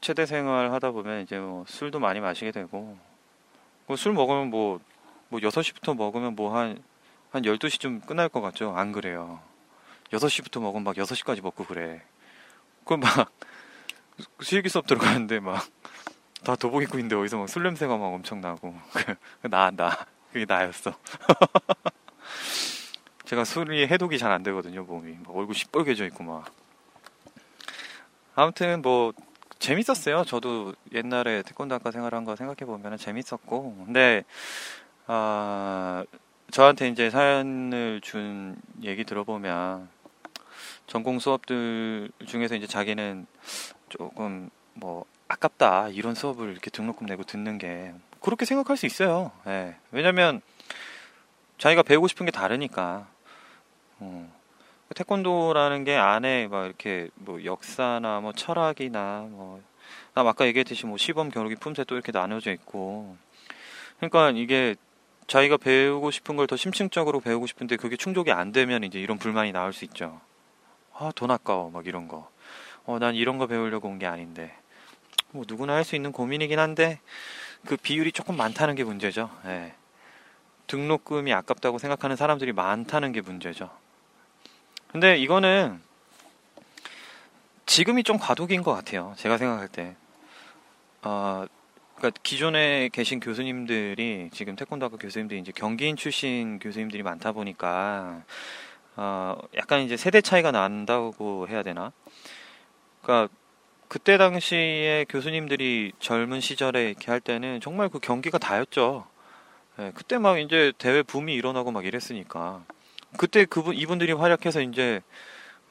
체대 생활 하다 보면 이제 뭐 술도 많이 마시게 되고 뭐 술 먹으면 뭐, 뭐 6시부터 먹으면 뭐 한, 한 12시쯤 끝날 것 같죠? 안 그래요. 6시부터 먹으면 막 6시까지 먹고 그래. 그럼 막, 실기 수업 들어가는데 막, 다 도복 입고 있는데 어디서 막 술 냄새가 막 엄청 나고. 나, 나. 그게 나였어. 제가 술이 해독이 잘 안 되거든요, 몸이. 막 얼굴 시뻘개져 있고 막. 아무튼 뭐, 재밌었어요. 저도 옛날에 태권도 학과 생활한 거 생각해 보면 재밌었고, 근데 아 저한테 이제 사연을 준 얘기 들어보면 전공 수업들 중에서 이제 자기는 조금 뭐 아깝다 이런 수업을 이렇게 등록금 내고 듣는 게 그렇게 생각할 수 있어요. 예. 왜냐면 자기가 배우고 싶은 게 다르니까. 어. 태권도라는 게 안에 막 이렇게 뭐 역사나 뭐 철학이나 뭐 아까 얘기했듯이 뭐 시범 겨루기 품새 또 이렇게 나눠져 있고 그러니까 이게 자기가 배우고 싶은 걸 더 심층적으로 배우고 싶은데 그게 충족이 안 되면 이제 이런 불만이 나올 수 있죠. 아, 돈 아까워. 막 이런 거. 어, 난 이런 거 배우려고 온 게 아닌데. 뭐 누구나 할 수 있는 고민이긴 한데 그 비율이 조금 많다는 게 문제죠. 예. 등록금이 아깝다고 생각하는 사람들이 많다는 게 문제죠. 근데 이거는 지금이 좀 과도기인 것 같아요. 제가 생각할 때. 어, 그러니까 기존에 계신 교수님들이 지금 태권도학과 교수님들이 이제 경기인 출신 교수님들이 많다 보니까 어, 약간 이제 세대 차이가 난다고 해야 되나? 그러니까 그때 당시에 교수님들이 젊은 시절에 이렇게 할 때는 정말 그 경기가 다였죠. 네, 그때 막 이제 대회 붐이 일어나고 막 이랬으니까. 그때 그분 이분들이 활약해서 이제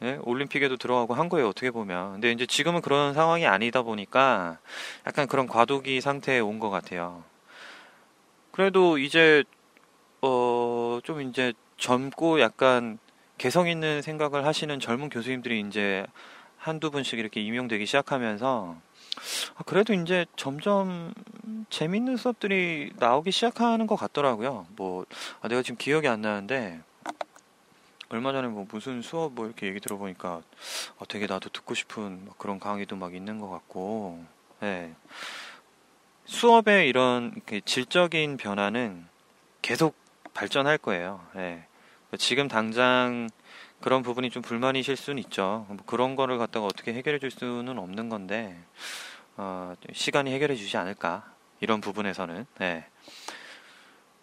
예? 올림픽에도 들어가고 한 거예요 어떻게 보면 근데 이제 지금은 그런 상황이 아니다 보니까 약간 그런 과도기 상태에 온 것 같아요 그래도 이제 어 좀 이제 젊고 약간 개성 있는 생각을 하시는 젊은 교수님들이 이제 한두 분씩 이렇게 임용되기 시작하면서 아, 그래도 이제 점점 재밌는 수업들이 나오기 시작하는 것 같더라고요. 뭐 아, 내가 지금 기억이 안 나는데 얼마 전에 뭐 무슨 수업 뭐 이렇게 얘기 들어보니까 어, 되게 나도 듣고 싶은 그런 강의도 막 있는 것 같고, 예. 수업의 이런 질적인 변화는 계속 발전할 거예요. 예. 지금 당장 그런 부분이 좀 불만이실 수는 있죠. 뭐 그런 거를 갖다가 어떻게 해결해 줄 수는 없는 건데, 어, 시간이 해결해 주지 않을까. 이런 부분에서는, 예.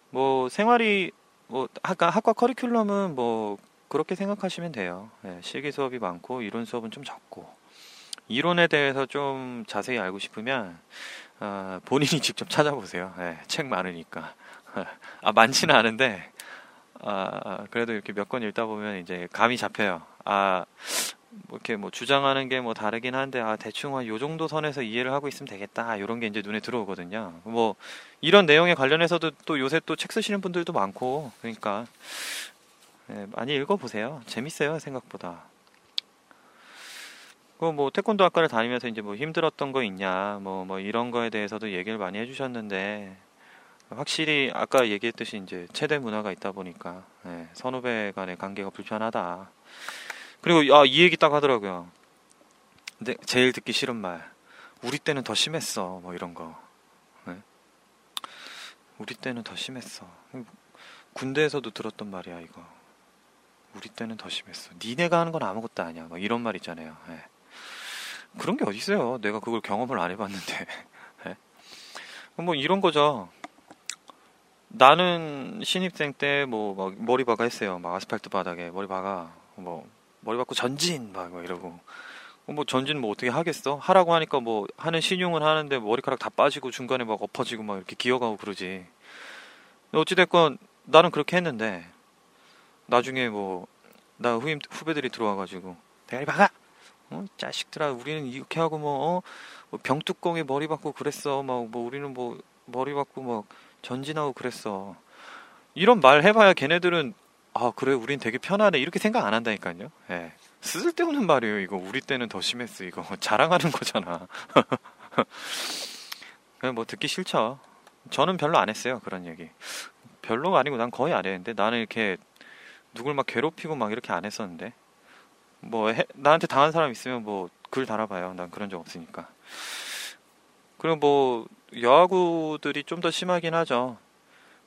뭐, 생활이, 뭐, 학과, 학과 커리큘럼은 뭐, 그렇게 생각하시면 돼요. 네, 실기 수업이 많고 이론 수업은 좀 적고 이론에 대해서 좀 자세히 알고 싶으면 어, 본인이 직접 찾아보세요. 네, 책 많으니까. 아 많지는 않은데 아, 그래도 이렇게 몇 권 읽다 보면 이제 감이 잡혀요. 아, 뭐 이렇게 뭐 주장하는 게 뭐 다르긴 한데 아 대충 한 요 정도 선에서 이해를 하고 있으면 되겠다 이런 게 이제 눈에 들어오거든요. 뭐 이런 내용에 관련해서도 또 요새 또 책 쓰시는 분들도 많고 그러니까 네, 많이 읽어보세요. 재밌어요, 생각보다. 그뭐 태권도 학과를 다니면서 이제 뭐 힘들었던 거 있냐, 뭐, 뭐 이런 거에 대해서도 얘기를 많이 해주셨는데, 확실히 아까 얘기했듯이 이제 체대 문화가 있다 보니까, 네, 선후배 간의 관계가 불편하다. 그리고, 아, 이 얘기 딱 하더라고요. 근데 제일 듣기 싫은 말. 우리 때는 더 심했어, 뭐 이런 거. 네? 우리 때는 더 심했어. 군대에서도 들었던 말이야, 이거. 우리 때는 더 심했어. 니네가 하는 건 아무것도 아니야. 막 이런 말 있잖아요. 네. 그런 게 어딨어요. 내가 그걸 경험을 안 해봤는데. 네. 뭐 이런 거죠. 나는 신입생 때뭐막 머리 박아 했어요. 막 아스팔트 바닥에 머리 박아. 뭐 머리 박고 전진 막, 막 이러고. 뭐 전진 뭐 어떻게 하겠어? 하라고 하니까 뭐 하는 신용은 하는데 머리카락 다 빠지고 중간에 막 엎어지고 막 이렇게 기어가고 그러지. 어찌됐건 나는 그렇게 했는데 나중에 뭐 나 후임 후배들이 들어와가지고 대가리 박아 어 자식들아 우리는 이렇게 하고 뭐, 어? 뭐 병뚜껑에 머리 박고 그랬어 막 뭐 우리는 뭐 머리 박고 막 전진하고 그랬어 이런 말 해봐야 걔네들은 아 그래 우린 되게 편하네 이렇게 생각 안 한다니까요. 예. 쓸데없는 말이에요 이거 우리 때는 더 심했어 이거 자랑하는 거잖아. 그냥 뭐 듣기 싫죠. 저는 별로 안 했어요 그런 얘기. 별로 아니고 난 거의 안 했는데 나는 이렇게 누굴 막 괴롭히고 막 이렇게 안 했었는데 뭐 해, 나한테 당한 사람 있으면 뭐 글 달아봐요. 난 그런 적 없으니까. 그리고 뭐 여하구들이 좀 더 심하긴 하죠.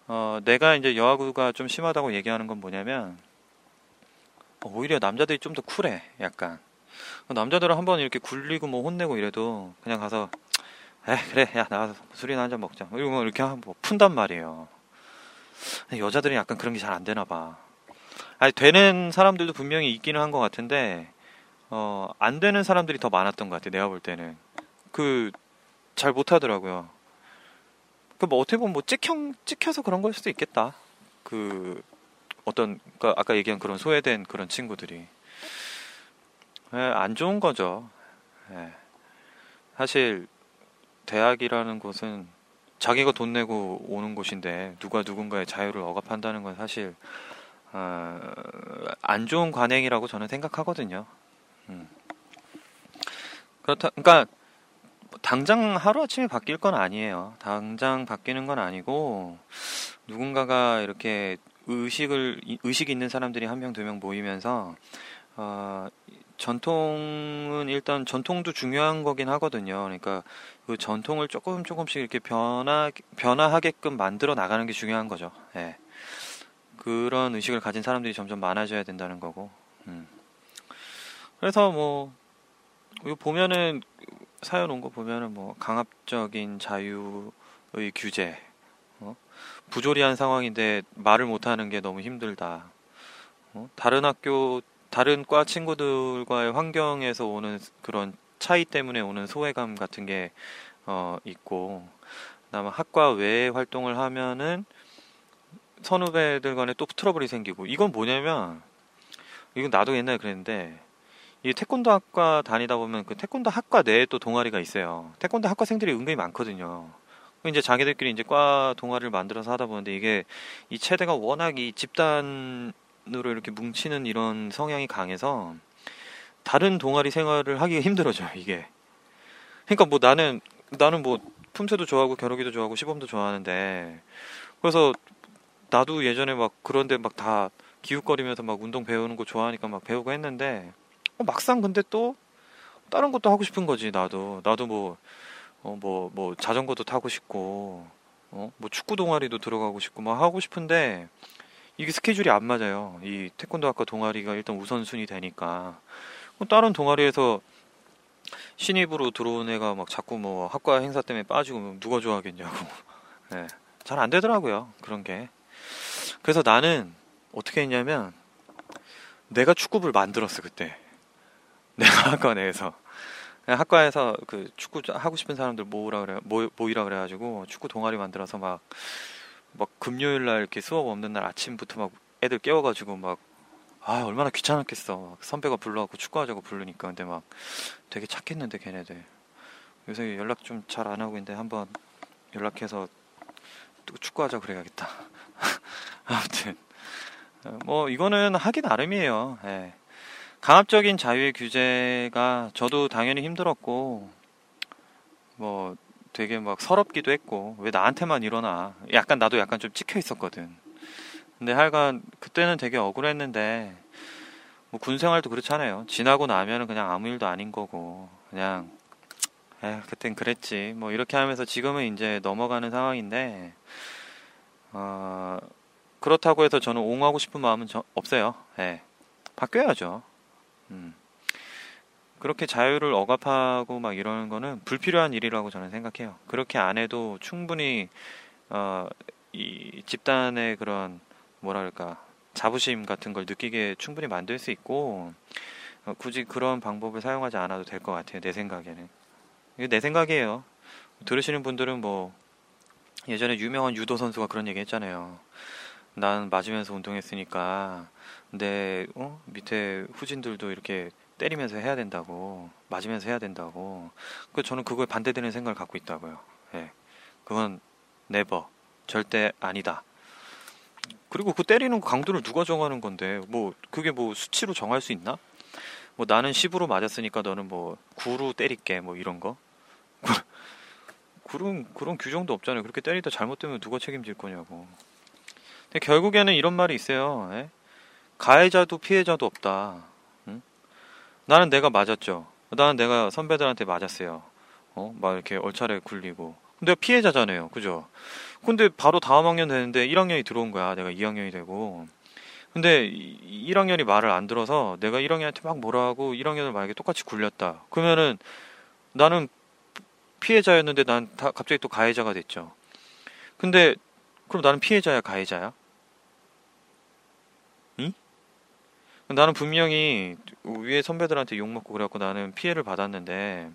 어, 내가 이제 여하구가 좀 심하다고 얘기하는 건 뭐냐면 어, 오히려 남자들이 좀 더 쿨해. 약간 남자들은 한번 이렇게 굴리고 뭐 혼내고 이래도 그냥 가서 에 그래 야 나가서 술이나 한 잔 먹자 이러고 이렇게 뭐 푼단 말이에요. 여자들은 약간 그런 게 잘 안 되나 봐. 아니 되는 사람들도 분명히 있기는 한 것 같은데 어, 안 되는 사람들이 더 많았던 것 같아요. 내가 볼 때는 그 잘 못하더라고요. 그 뭐 어떻게 보면 뭐 찍혀 찍혀서 그런 걸 수도 있겠다. 그 어떤 그 아까 얘기한 그런 소외된 그런 친구들이 예, 안 좋은 거죠. 예. 사실 대학이라는 곳은 자기가 돈 내고 오는 곳인데 누가 누군가의 자유를 억압한다는 건 사실 어, 안 좋은 관행이라고 저는 생각하거든요. 음. 그렇다, 그러니까 당장 하루 아침에 바뀔 건 아니에요. 당장 바뀌는 건 아니고 누군가가 이렇게 의식을 의식 있는 사람들이 한 명두명 모이면서 어, 전통은 일단 전통도 중요한 거긴 하거든요. 그러니까 그 전통을 조금 조금씩 이렇게 변화 변화하게끔 만들어 나가는 게 중요한 거죠. 예. 그런 의식을 가진 사람들이 점점 많아져야 된다는 거고. 음. 그래서 뭐 보면은 사연 온 거 보면은 뭐 강압적인 자유의 규제, 어? 부조리한 상황인데 말을 못하는 게 너무 힘들다. 어? 다른 학교, 다른 과 친구들과의 환경에서 오는 그런 차이 때문에 오는 소외감 같은 게 어, 있고, 그다음에 학과 외에 활동을 하면은 선후배들 간에 또 트러블이 생기고, 이건 뭐냐면, 이건 나도 옛날에 그랬는데, 이 태권도 학과 다니다 보면 그 태권도 학과 내에 또 동아리가 있어요. 태권도 학과생들이 은근히 많거든요. 이제 자기들끼리 이제 과 동아리를 만들어서 하다 보는데 이게 이 체대가 워낙 이 집단으로 이렇게 뭉치는 이런 성향이 강해서 다른 동아리 생활을 하기가 힘들어져요, 이게. 그러니까 뭐 나는 나는 뭐 품새도 좋아하고 겨루기도 좋아하고 시범도 좋아하는데 그래서 나도 예전에 막 그런데 막 다 기웃거리면서 막 운동 배우는 거 좋아하니까 막 배우고 했는데 어, 막상 근데 또 다른 것도 하고 싶은 거지 나도 나도 뭐 어, 뭐, 뭐, 자전거도 타고 싶고, 어, 뭐, 축구 동아리도 들어가고 싶고, 막 하고 싶은데, 이게 스케줄이 안 맞아요. 이 태권도 학과 동아리가 일단 우선순위 되니까. 다른 동아리에서 신입으로 들어온 애가 막 자꾸 뭐 학과 행사 때문에 빠지고 누가 좋아하겠냐고. 네. 잘 안 되더라고요. 그런 게. 그래서 나는 어떻게 했냐면, 내가 축구부를 만들었어, 그때. 내가 학과 내에서. 학과에서 그 축구 하고 싶은 사람들 모으라 그래 모, 모이라 그래가지고 축구 동아리 만들어서 막막 금요일 날 이렇게 수업 없는 날 아침부터 막 애들 깨워가지고 막 아 얼마나 귀찮았겠어. 막 선배가 불러갖고 축구하자고 부르니까. 근데 막 되게 착했는데 걔네들. 요새 연락 좀 잘 안 하고 있는데 한번 연락해서 또 축구하자 그래야겠다. 아무튼. 뭐 이거는 하기 나름이에요. 예. 강압적인 자유의 규제가 저도 당연히 힘들었고 뭐 되게 막 서럽기도 했고 왜 나한테만 일어나? 약간 나도 약간 좀 찍혀 있었거든. 근데 하여간 그때는 되게 억울했는데 뭐 군 생활도 그렇잖아요. 지나고 나면은 그냥 아무 일도 아닌 거고 그냥 에 그땐 그랬지. 뭐 이렇게 하면서 지금은 이제 넘어가는 상황인데 어 그렇다고 해서 저는 옹호하고 싶은 마음은 저, 없어요. 예. 바뀌어야죠 음. 그렇게 자유를 억압하고 막 이러는 거는 불필요한 일이라고 저는 생각해요. 그렇게 안 해도 충분히 어, 이 집단의 그런 뭐랄까 자부심 같은 걸 느끼게 충분히 만들 수 있고 어, 굳이 그런 방법을 사용하지 않아도 될 것 같아요. 내 생각에는 이게 내 생각이에요. 들으시는 분들은 뭐 예전에 유명한 유도 선수가 그런 얘기 했잖아요. 난 맞으면서 운동했으니까 내 어? 밑에 후진들도 이렇게 때리면서 해야 된다고 맞으면서 해야 된다고 그 저는 그거에 반대되는 생각을 갖고 있다고요. 예. 그건 네버 절대 아니다. 그리고 그 때리는 강도를 누가 정하는 건데 뭐 그게 뭐 수치로 정할 수 있나? 뭐 나는 10으로 맞았으니까 너는 뭐 9로 때릴게 뭐 이런 거 그런 그런 규정도 없잖아요. 그렇게 때리다 잘못되면 누가 책임질 거냐고. 근데 결국에는 이런 말이 있어요. 에? 가해자도 피해자도 없다. 응? 나는 내가 맞았죠. 나는 내가 선배들한테 맞았어요. 어? 막 이렇게 얼차례 굴리고. 근데 피해자잖아요. 그죠? 근데 바로 다음 학년 되는데 1학년이 들어온 거야. 내가 2학년이 되고. 근데 1학년이 말을 안 들어서 내가 1학년한테 막 뭐라 하고 1학년을 만약에 똑같이 굴렸다. 그러면은 나는 피해자였는데 난 다 갑자기 또 가해자가 됐죠. 근데 그럼 나는 피해자야, 가해자야? 나는 분명히 위에 선배들한테 욕 먹고 그래갖고 나는 피해를 받았는데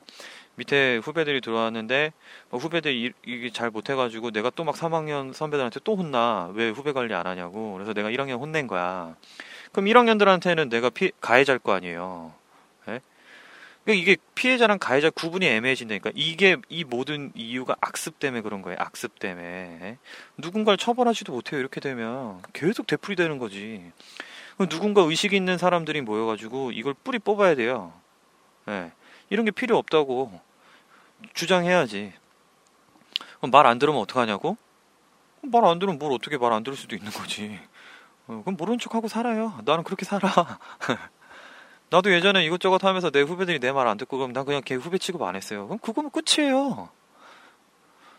밑에 후배들이 들어왔는데 뭐 후배들이 이게 잘 못해가지고 내가 또 막 3학년 선배들한테 또 혼나. 왜 후배 관리 안 하냐고. 그래서 내가 1학년 혼낸 거야. 그럼 1학년들한테는 내가 피, 가해자일 거 아니에요. 예? 그러니까 이게 피해자랑 가해자 구분이 애매해진다니까. 이게 이 모든 이유가 악습 때문에 그런 거예요. 악습 때문에. 예? 누군가를 처벌하지도 못해요 이렇게 되면. 계속 되풀이 되는 거지 누군가 의식 있는 사람들이 모여가지고 이걸 뿌리 뽑아야 돼요 예. 이런 게 필요 없다고 주장해야지. 말 안 들으면 어떡하냐고? 말 안 들으면 뭘 어떻게 말 안 들을 수도 있는 거지. 어, 그럼 모른 척하고 살아요. 나는 그렇게 살아. 나도 예전에 이것저것 하면서 내 후배들이 내 말 안 듣고 그럼 난 그냥 걔 후배 취급 안 했어요. 그럼 그거면 끝이에요.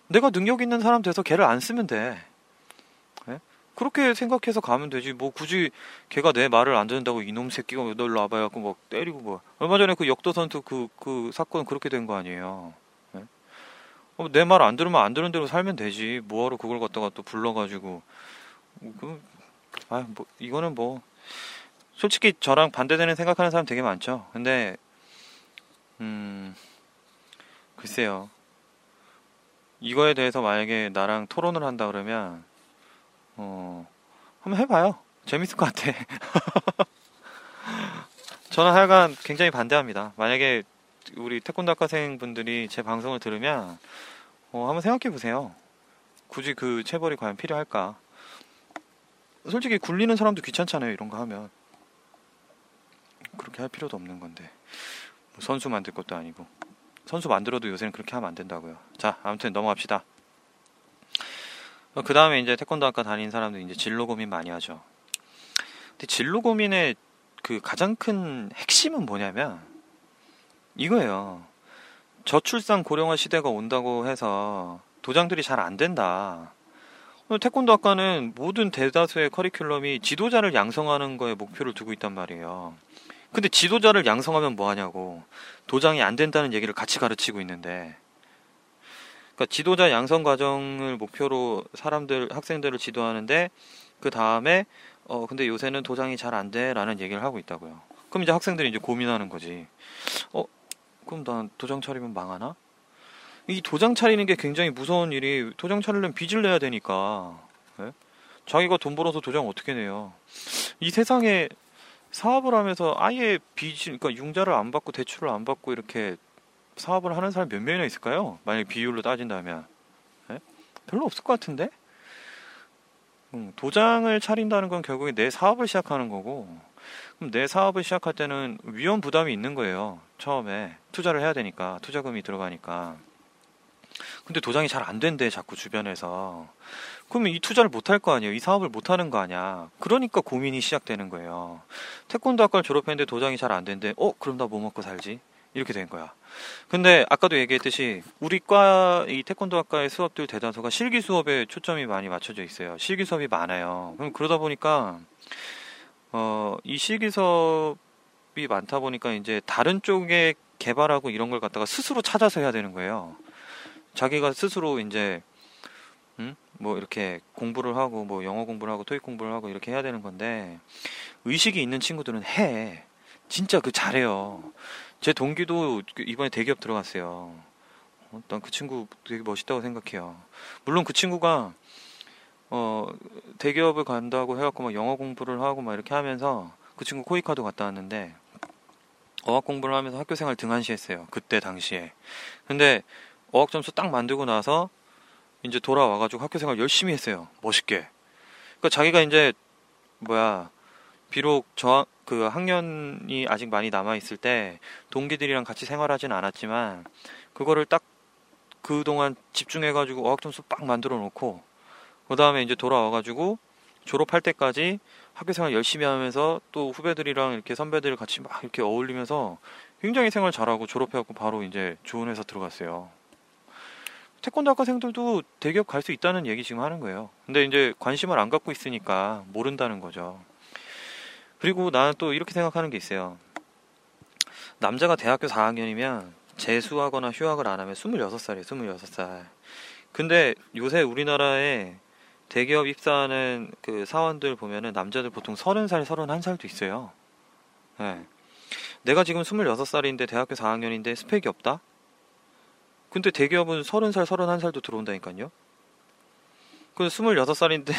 내가 능력 있는 사람 돼서 걔를 안 쓰면 돼. 네? 그렇게 생각해서 가면 되지. 뭐 굳이 걔가 내 말을 안 듣는다고 이놈 새끼가 널로 와봐갖고 막 때리고 뭐. 얼마 전에 그 역도 선수 그, 그 사건 그렇게 된 거 아니에요. 어, 내말 안 들으면 안 들은 대로 살면 되지. 뭐하러 그걸 갖다가 또 불러가지고. 그, 아, 뭐, 이거는 뭐, 솔직히 저랑 반대되는 생각하는 사람 되게 많죠. 근데, 음, 글쎄요. 이거에 대해서 만약에 나랑 토론을 한다 그러면, 어, 한번 해봐요. 재밌을 것 같아. 저는 하여간 굉장히 반대합니다. 만약에 우리 태권도 학과생 분들이 제 방송을 들으면 어, 한번 생각해 보세요. 굳이 그 체벌이 과연 필요할까? 솔직히 굴리는 사람도 귀찮잖아요. 이런 거 하면 그렇게 할 필요도 없는 건데 뭐 선수 만들 것도 아니고 선수 만들어도 요새는 그렇게 하면 안 된다고요. 자, 아무튼 넘어갑시다. 어, 그 다음에 이제 태권도 학과 다니는 사람들 이제 진로 고민 많이 하죠. 근데 진로 고민의 그 가장 큰 핵심은 뭐냐면 이거예요. 저출산 고령화 시대가 온다고 해서 도장들이 잘 안 된다. 태권도 학과는 모든 대다수의 커리큘럼이 지도자를 양성하는 거에 목표를 두고 있단 말이에요. 근데 지도자를 양성하면 뭐 하냐고. 도장이 안 된다는 얘기를 같이 가르치고 있는데. 그러니까 지도자 양성 과정을 목표로 사람들, 학생들을 지도하는데 그 다음에 어 근데 요새는 도장이 잘 안 돼라는 얘기를 하고 있다고요. 그럼 이제 학생들이 이제 고민하는 거지. 어 그럼 난 도장 차리면 망하나? 이 도장 차리는 게 굉장히 무서운 일이 도장 차리려면 빚을 내야 되니까 네? 자기가 돈 벌어서 도장 어떻게 내요? 이 세상에 사업을 하면서 아예 빚, 그러니까 융자를 안 받고 대출을 안 받고 이렇게 사업을 하는 사람 몇 명이나 있을까요? 만약 비율로 따진다면 네? 별로 없을 것 같은데 음, 도장을 차린다는 건 결국에 내 사업을 시작하는 거고 그럼 내 사업을 시작할 때는 위험 부담이 있는 거예요. 처음에 투자를 해야 되니까 투자금이 들어가니까. 근데 도장이 잘 안 된대 자꾸 주변에서. 그러면 이 투자를 못 할 거 아니에요. 이 사업을 못 하는 거 아니야. 그러니까 고민이 시작되는 거예요. 태권도 학과를 졸업했는데 도장이 잘 안 된대. 어, 그럼 나 뭐 먹고 살지? 이렇게 된 거야. 근데 아까도 얘기했듯이 우리 과 이 태권도 학과의 수업들 대다수가 실기 수업에 초점이 많이 맞춰져 있어요. 실기 수업이 많아요. 그럼 그러다 보니까 어, 이 실기섭이 많다 보니까 이제 다른 쪽에 개발하고 이런 걸 갖다가 스스로 찾아서 해야 되는 거예요. 자기가 스스로 이제 음? 뭐 이렇게 공부를 하고 뭐 영어 공부를 하고 토익 공부를 하고 이렇게 해야 되는 건데 의식이 있는 친구들은 해. 진짜 그 잘해요. 제 동기도 그 이번에 대기업 들어갔어요. 어, 난그 친구 되게 멋있다고 생각해요. 물론 그 친구가 어 대기업을 간다고 해갖고 막 영어 공부를 하고 막 이렇게 하면서 그 친구 코이카도 갔다 왔는데 어학 공부를 하면서 학교 생활 등한시했어요. 그때 당시에. 근데 어학 점수 딱 만들고 나서 이제 돌아와가지고 학교 생활 열심히 했어요. 멋있게. 그러니까 자기가 이제 뭐야 비록 저 그 학년이 아직 많이 남아 있을 때 동기들이랑 같이 생활하진 않았지만 그거를 딱 그동안 집중해 가지고 어학 점수 빡 만들어 놓고 그 다음에 이제 돌아와 가지고 졸업할 때까지 학교 생활 열심히 하면서 또 후배들이랑 이렇게 선배들 같이 막 이렇게 어울리면서 굉장히 생활 잘하고 졸업해갖고 바로 이제 좋은 회사 들어갔어요. 태권도 학과생들도 대기업 갈 수 있다는 얘기 지금 하는 거예요. 근데 이제 관심을 안 갖고 있으니까 모른다는 거죠. 그리고 나는 또 이렇게 생각하는 게 있어요. 남자가 대학교 4학년이면 재수하거나 휴학을 안 하면 26살이에요, 26살. 근데 요새 우리나라에 대기업 입사하는 그 사원들 보면은 남자들 보통 30살, 31살도 있어요. 네. 내가 지금 26살인데 대학교 4학년인데 스펙이 없다? 근데 대기업은 30살, 31살도 들어온다니까요. 그 26살인데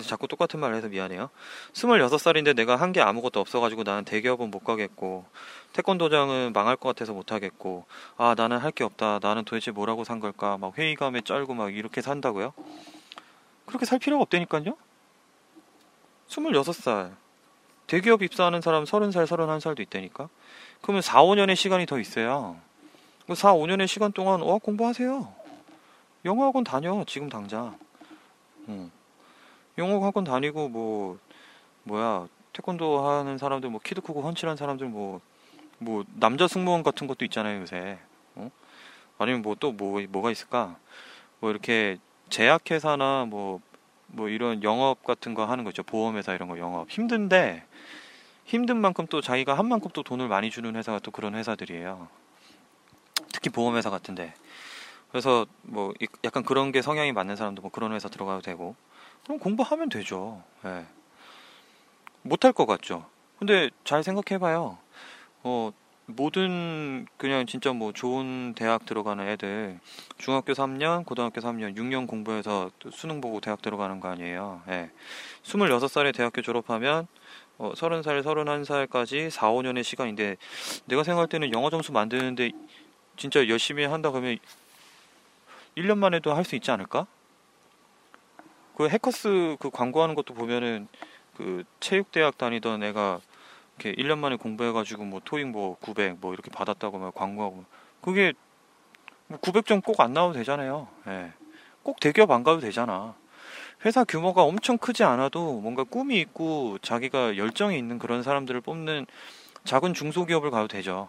자꾸 똑같은 말을 해서 미안해요. 26살인데 내가 한 게 아무것도 없어가지고 나는 대기업은 못 가겠고 태권도장은 망할 것 같아서 못 하겠고 아 나는 할 게 없다. 나는 도대체 뭐라고 산 걸까? 막 회의감에 쩔고 막 이렇게 산다고요? 그렇게 살 필요가 없다니까요. 26살 대기업 입사하는 사람 30살, 31살도 있다니까. 그러면 4, 5년의 시간이 더 있어요. 그 4, 5년의 시간 동안 어학 공부하세요. 영어 학원 다녀 지금 당장. 응. 영어 학원 다니고 뭐 뭐야 태권도 하는 사람들 뭐 키도 크고 훤칠한 사람들 뭐뭐 남자 승무원 같은 것도 있잖아요 요새. 어? 아니면 뭐 또 뭐 뭐가 있을까? 뭐 이렇게 제약회사나 뭐뭐 이런 영업 같은 거 하는 거죠 보험회사 이런 거 영업 힘든데 힘든 만큼 또 자기가 한 만큼 또 돈을 많이 주는 회사가 또 그런 회사들이에요. 특히 보험회사 같은데. 그래서 뭐 약간 그런 게 성향이 맞는 사람도 뭐 그런 회사 들어가도 되고 그럼 공부하면 되죠. 예. 못할 것 같죠. 근데 잘 생각해봐요. 어 모든 그냥 진짜 뭐 좋은 대학 들어가는 애들 중학교 3년, 고등학교 3년, 6년 공부해서 수능 보고 대학 들어가는 거 아니에요. 예. 26살에 대학교 졸업하면 어, 30살, 31살까지 4, 5년의 시간인데 내가 생각할 때는 영어 점수 만드는데 진짜 열심히 한다 그러면 1년만 해도 할 수 있지 않을까? 그 해커스 그 광고하는 것도 보면은 그 체육대학 다니던 애가 이렇게 1년 만에 공부해가지고 뭐 토익 뭐 900 뭐 이렇게 받았다고 막 광고하고 그게 뭐 900점 꼭 안 나와도 되잖아요. 예. 꼭 대기업 안 가도 되잖아. 회사 규모가 엄청 크지 않아도 뭔가 꿈이 있고 자기가 열정이 있는 그런 사람들을 뽑는 작은 중소기업을 가도 되죠.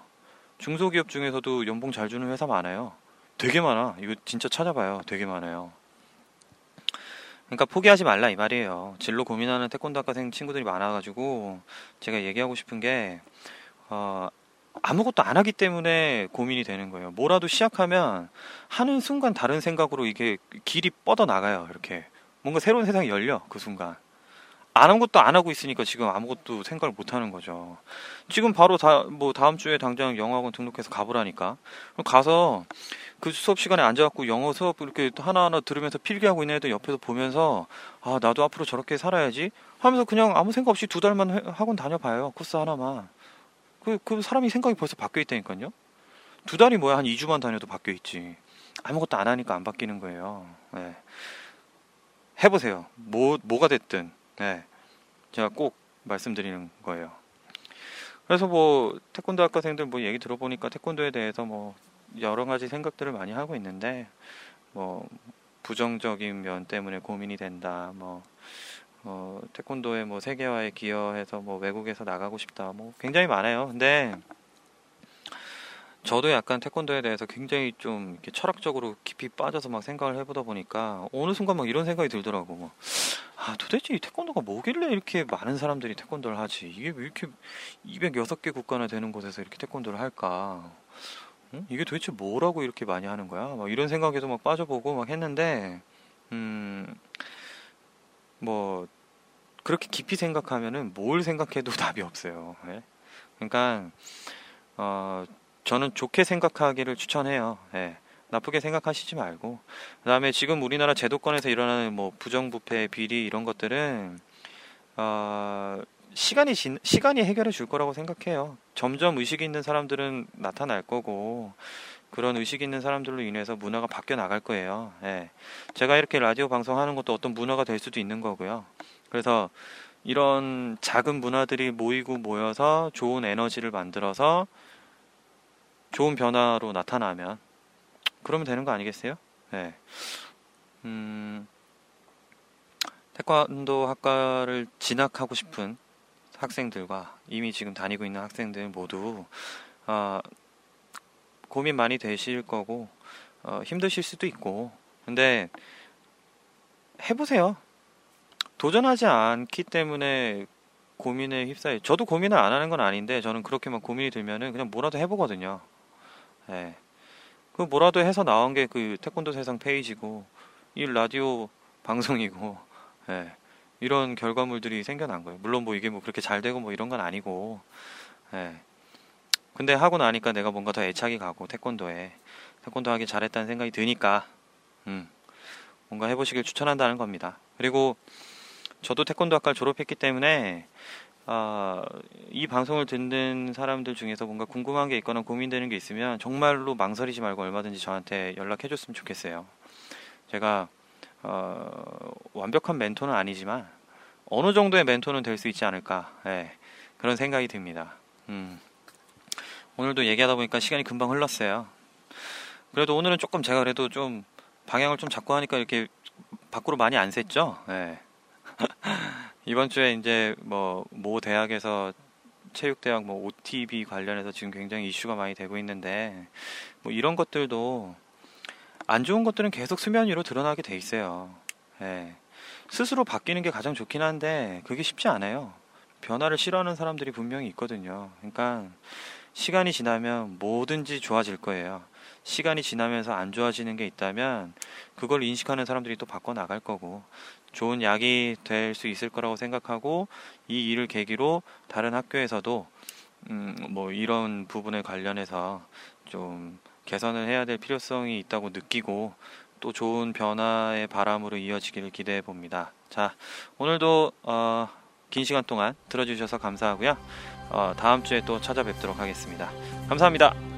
중소기업 중에서도 연봉 잘 주는 회사 많아요. 되게 많아. 이거 진짜 찾아봐요. 되게 많아요. 그러니까 포기하지 말라 이 말이에요. 진로 고민하는 태권도 학과생 친구들이 많아가지고 제가 얘기하고 싶은 게 어, 아무것도 안 하기 때문에 고민이 되는 거예요. 뭐라도 시작하면 하는 순간 다른 생각으로 이게 길이 뻗어 나가요. 이렇게 뭔가 새로운 세상이 열려 그 순간. 아무것도 안 하고 있으니까 지금 아무것도 생각을 못 하는 거죠. 지금 바로 다, 뭐 다음 주에 당장 영어학원 등록해서 가보라니까. 가서 그 수업 시간에 앉아갖고 영어 수업 이렇게 하나하나 들으면서 필기하고 있는 애들 옆에서 보면서 아, 나도 앞으로 저렇게 살아야지 하면서 그냥 아무 생각 없이 두 달만 학원 다녀봐요. 코스 하나만. 그, 그 사람이 생각이 벌써 바뀌어 있다니까요. 두 달이 뭐야. 한 2주만 다녀도 바뀌어 있지. 아무것도 안 하니까 안 바뀌는 거예요. 네. 해보세요. 뭐, 뭐가 됐든. 네. 제가 꼭 말씀드리는 거예요. 그래서 뭐 태권도 학과생들 뭐 얘기 들어보니까 태권도에 대해서 뭐 여러 가지 생각들을 많이 하고 있는데 뭐 부정적인 면 때문에 고민이 된다. 뭐 어, 태권도의 뭐 세계화에 기여해서 뭐 외국에서 나가고 싶다. 뭐 굉장히 많아요. 근데 저도 약간 태권도에 대해서 굉장히 좀 이렇게 철학적으로 깊이 빠져서 막 생각을 해보다 보니까 어느 순간 막 이런 생각이 들더라고. 뭐. 아, 도대체 이 태권도가 뭐길래 이렇게 많은 사람들이 태권도를 하지? 이게 왜 이렇게 206개 국가나 되는 곳에서 이렇게 태권도를 할까? 응? 이게 도대체 뭐라고 이렇게 많이 하는 거야? 막 이런 생각에도 막 빠져보고 막 했는데, 음, 뭐, 그렇게 깊이 생각하면은 뭘 생각해도 답이 없어요. 예? 그러니까, 어, 저는 좋게 생각하기를 추천해요. 예. 나쁘게 생각하시지 말고 그다음에 지금 우리나라 제도권에서 일어나는 뭐 부정부패 비리 이런 것들은 어, 시간이 진, 시간이 해결해 줄 거라고 생각해요. 점점 의식 있는 사람들은 나타날 거고 그런 의식 있는 사람들로 인해서 문화가 바뀌어 나갈 거예요. 예. 제가 이렇게 라디오 방송하는 것도 어떤 문화가 될 수도 있는 거고요. 그래서 이런 작은 문화들이 모이고 모여서 좋은 에너지를 만들어서 좋은 변화로 나타나면 그러면 되는 거 아니겠어요? 네. 음, 태권도 학과를 진학하고 싶은 학생들과 이미 지금 다니고 있는 학생들 모두 어, 고민 많이 되실 거고 어, 힘드실 수도 있고 근데 해보세요. 도전하지 않기 때문에 고민에 휩싸여. 저도 고민을 안 하는 건 아닌데 저는 그렇게만 고민이 들면은 그냥 뭐라도 해보거든요. 예. 그 뭐라도 해서 나온 게 그 태권도 세상 페이지고 이 라디오 방송이고 예. 이런 결과물들이 생겨난 거예요. 물론 뭐 이게 뭐 그렇게 잘 되고 뭐 이런 건 아니고 예. 근데 하고 나니까 내가 뭔가 더 애착이 가고 태권도에 태권도 하기 잘했다는 생각이 드니까 음. 뭔가 해보시길 추천한다는 겁니다. 그리고 저도 태권도 학과를 졸업했기 때문에 아, 이 방송을 듣는 사람들 중에서 뭔가 궁금한 게 있거나 고민되는 게 있으면 정말로 망설이지 말고 얼마든지 저한테 연락해 줬으면 좋겠어요. 제가 어, 완벽한 멘토는 아니지만 어느 정도의 멘토는 될 수 있지 않을까 네, 그런 생각이 듭니다. 음. 오늘도 얘기하다 보니까 시간이 금방 흘렀어요. 그래도 오늘은 조금 제가 그래도 좀 방향을 좀 잡고 하니까 이렇게 밖으로 많이 안 샜죠. 네. 이번 주에 이제 뭐 모 대학에서 체육대학 뭐 OTB 관련해서 지금 굉장히 이슈가 많이 되고 있는데 뭐 이런 것들도 안 좋은 것들은 계속 수면 위로 드러나게 돼 있어요. 예. 스스로 바뀌는 게 가장 좋긴 한데 그게 쉽지 않아요. 변화를 싫어하는 사람들이 분명히 있거든요. 그러니까 시간이 지나면 뭐든지 좋아질 거예요. 시간이 지나면서 안 좋아지는 게 있다면 그걸 인식하는 사람들이 또 바꿔 나갈 거고 좋은 약이 될 수 있을 거라고 생각하고 이 일을 계기로 다른 학교에서도 음, 뭐 이런 부분에 관련해서 좀 개선을 해야 될 필요성이 있다고 느끼고 또 좋은 변화의 바람으로 이어지기를 기대해 봅니다. 자, 오늘도 어, 긴 시간 동안 들어주셔서 감사하고요. 어, 다음 주에 또 찾아뵙도록 하겠습니다. 감사합니다.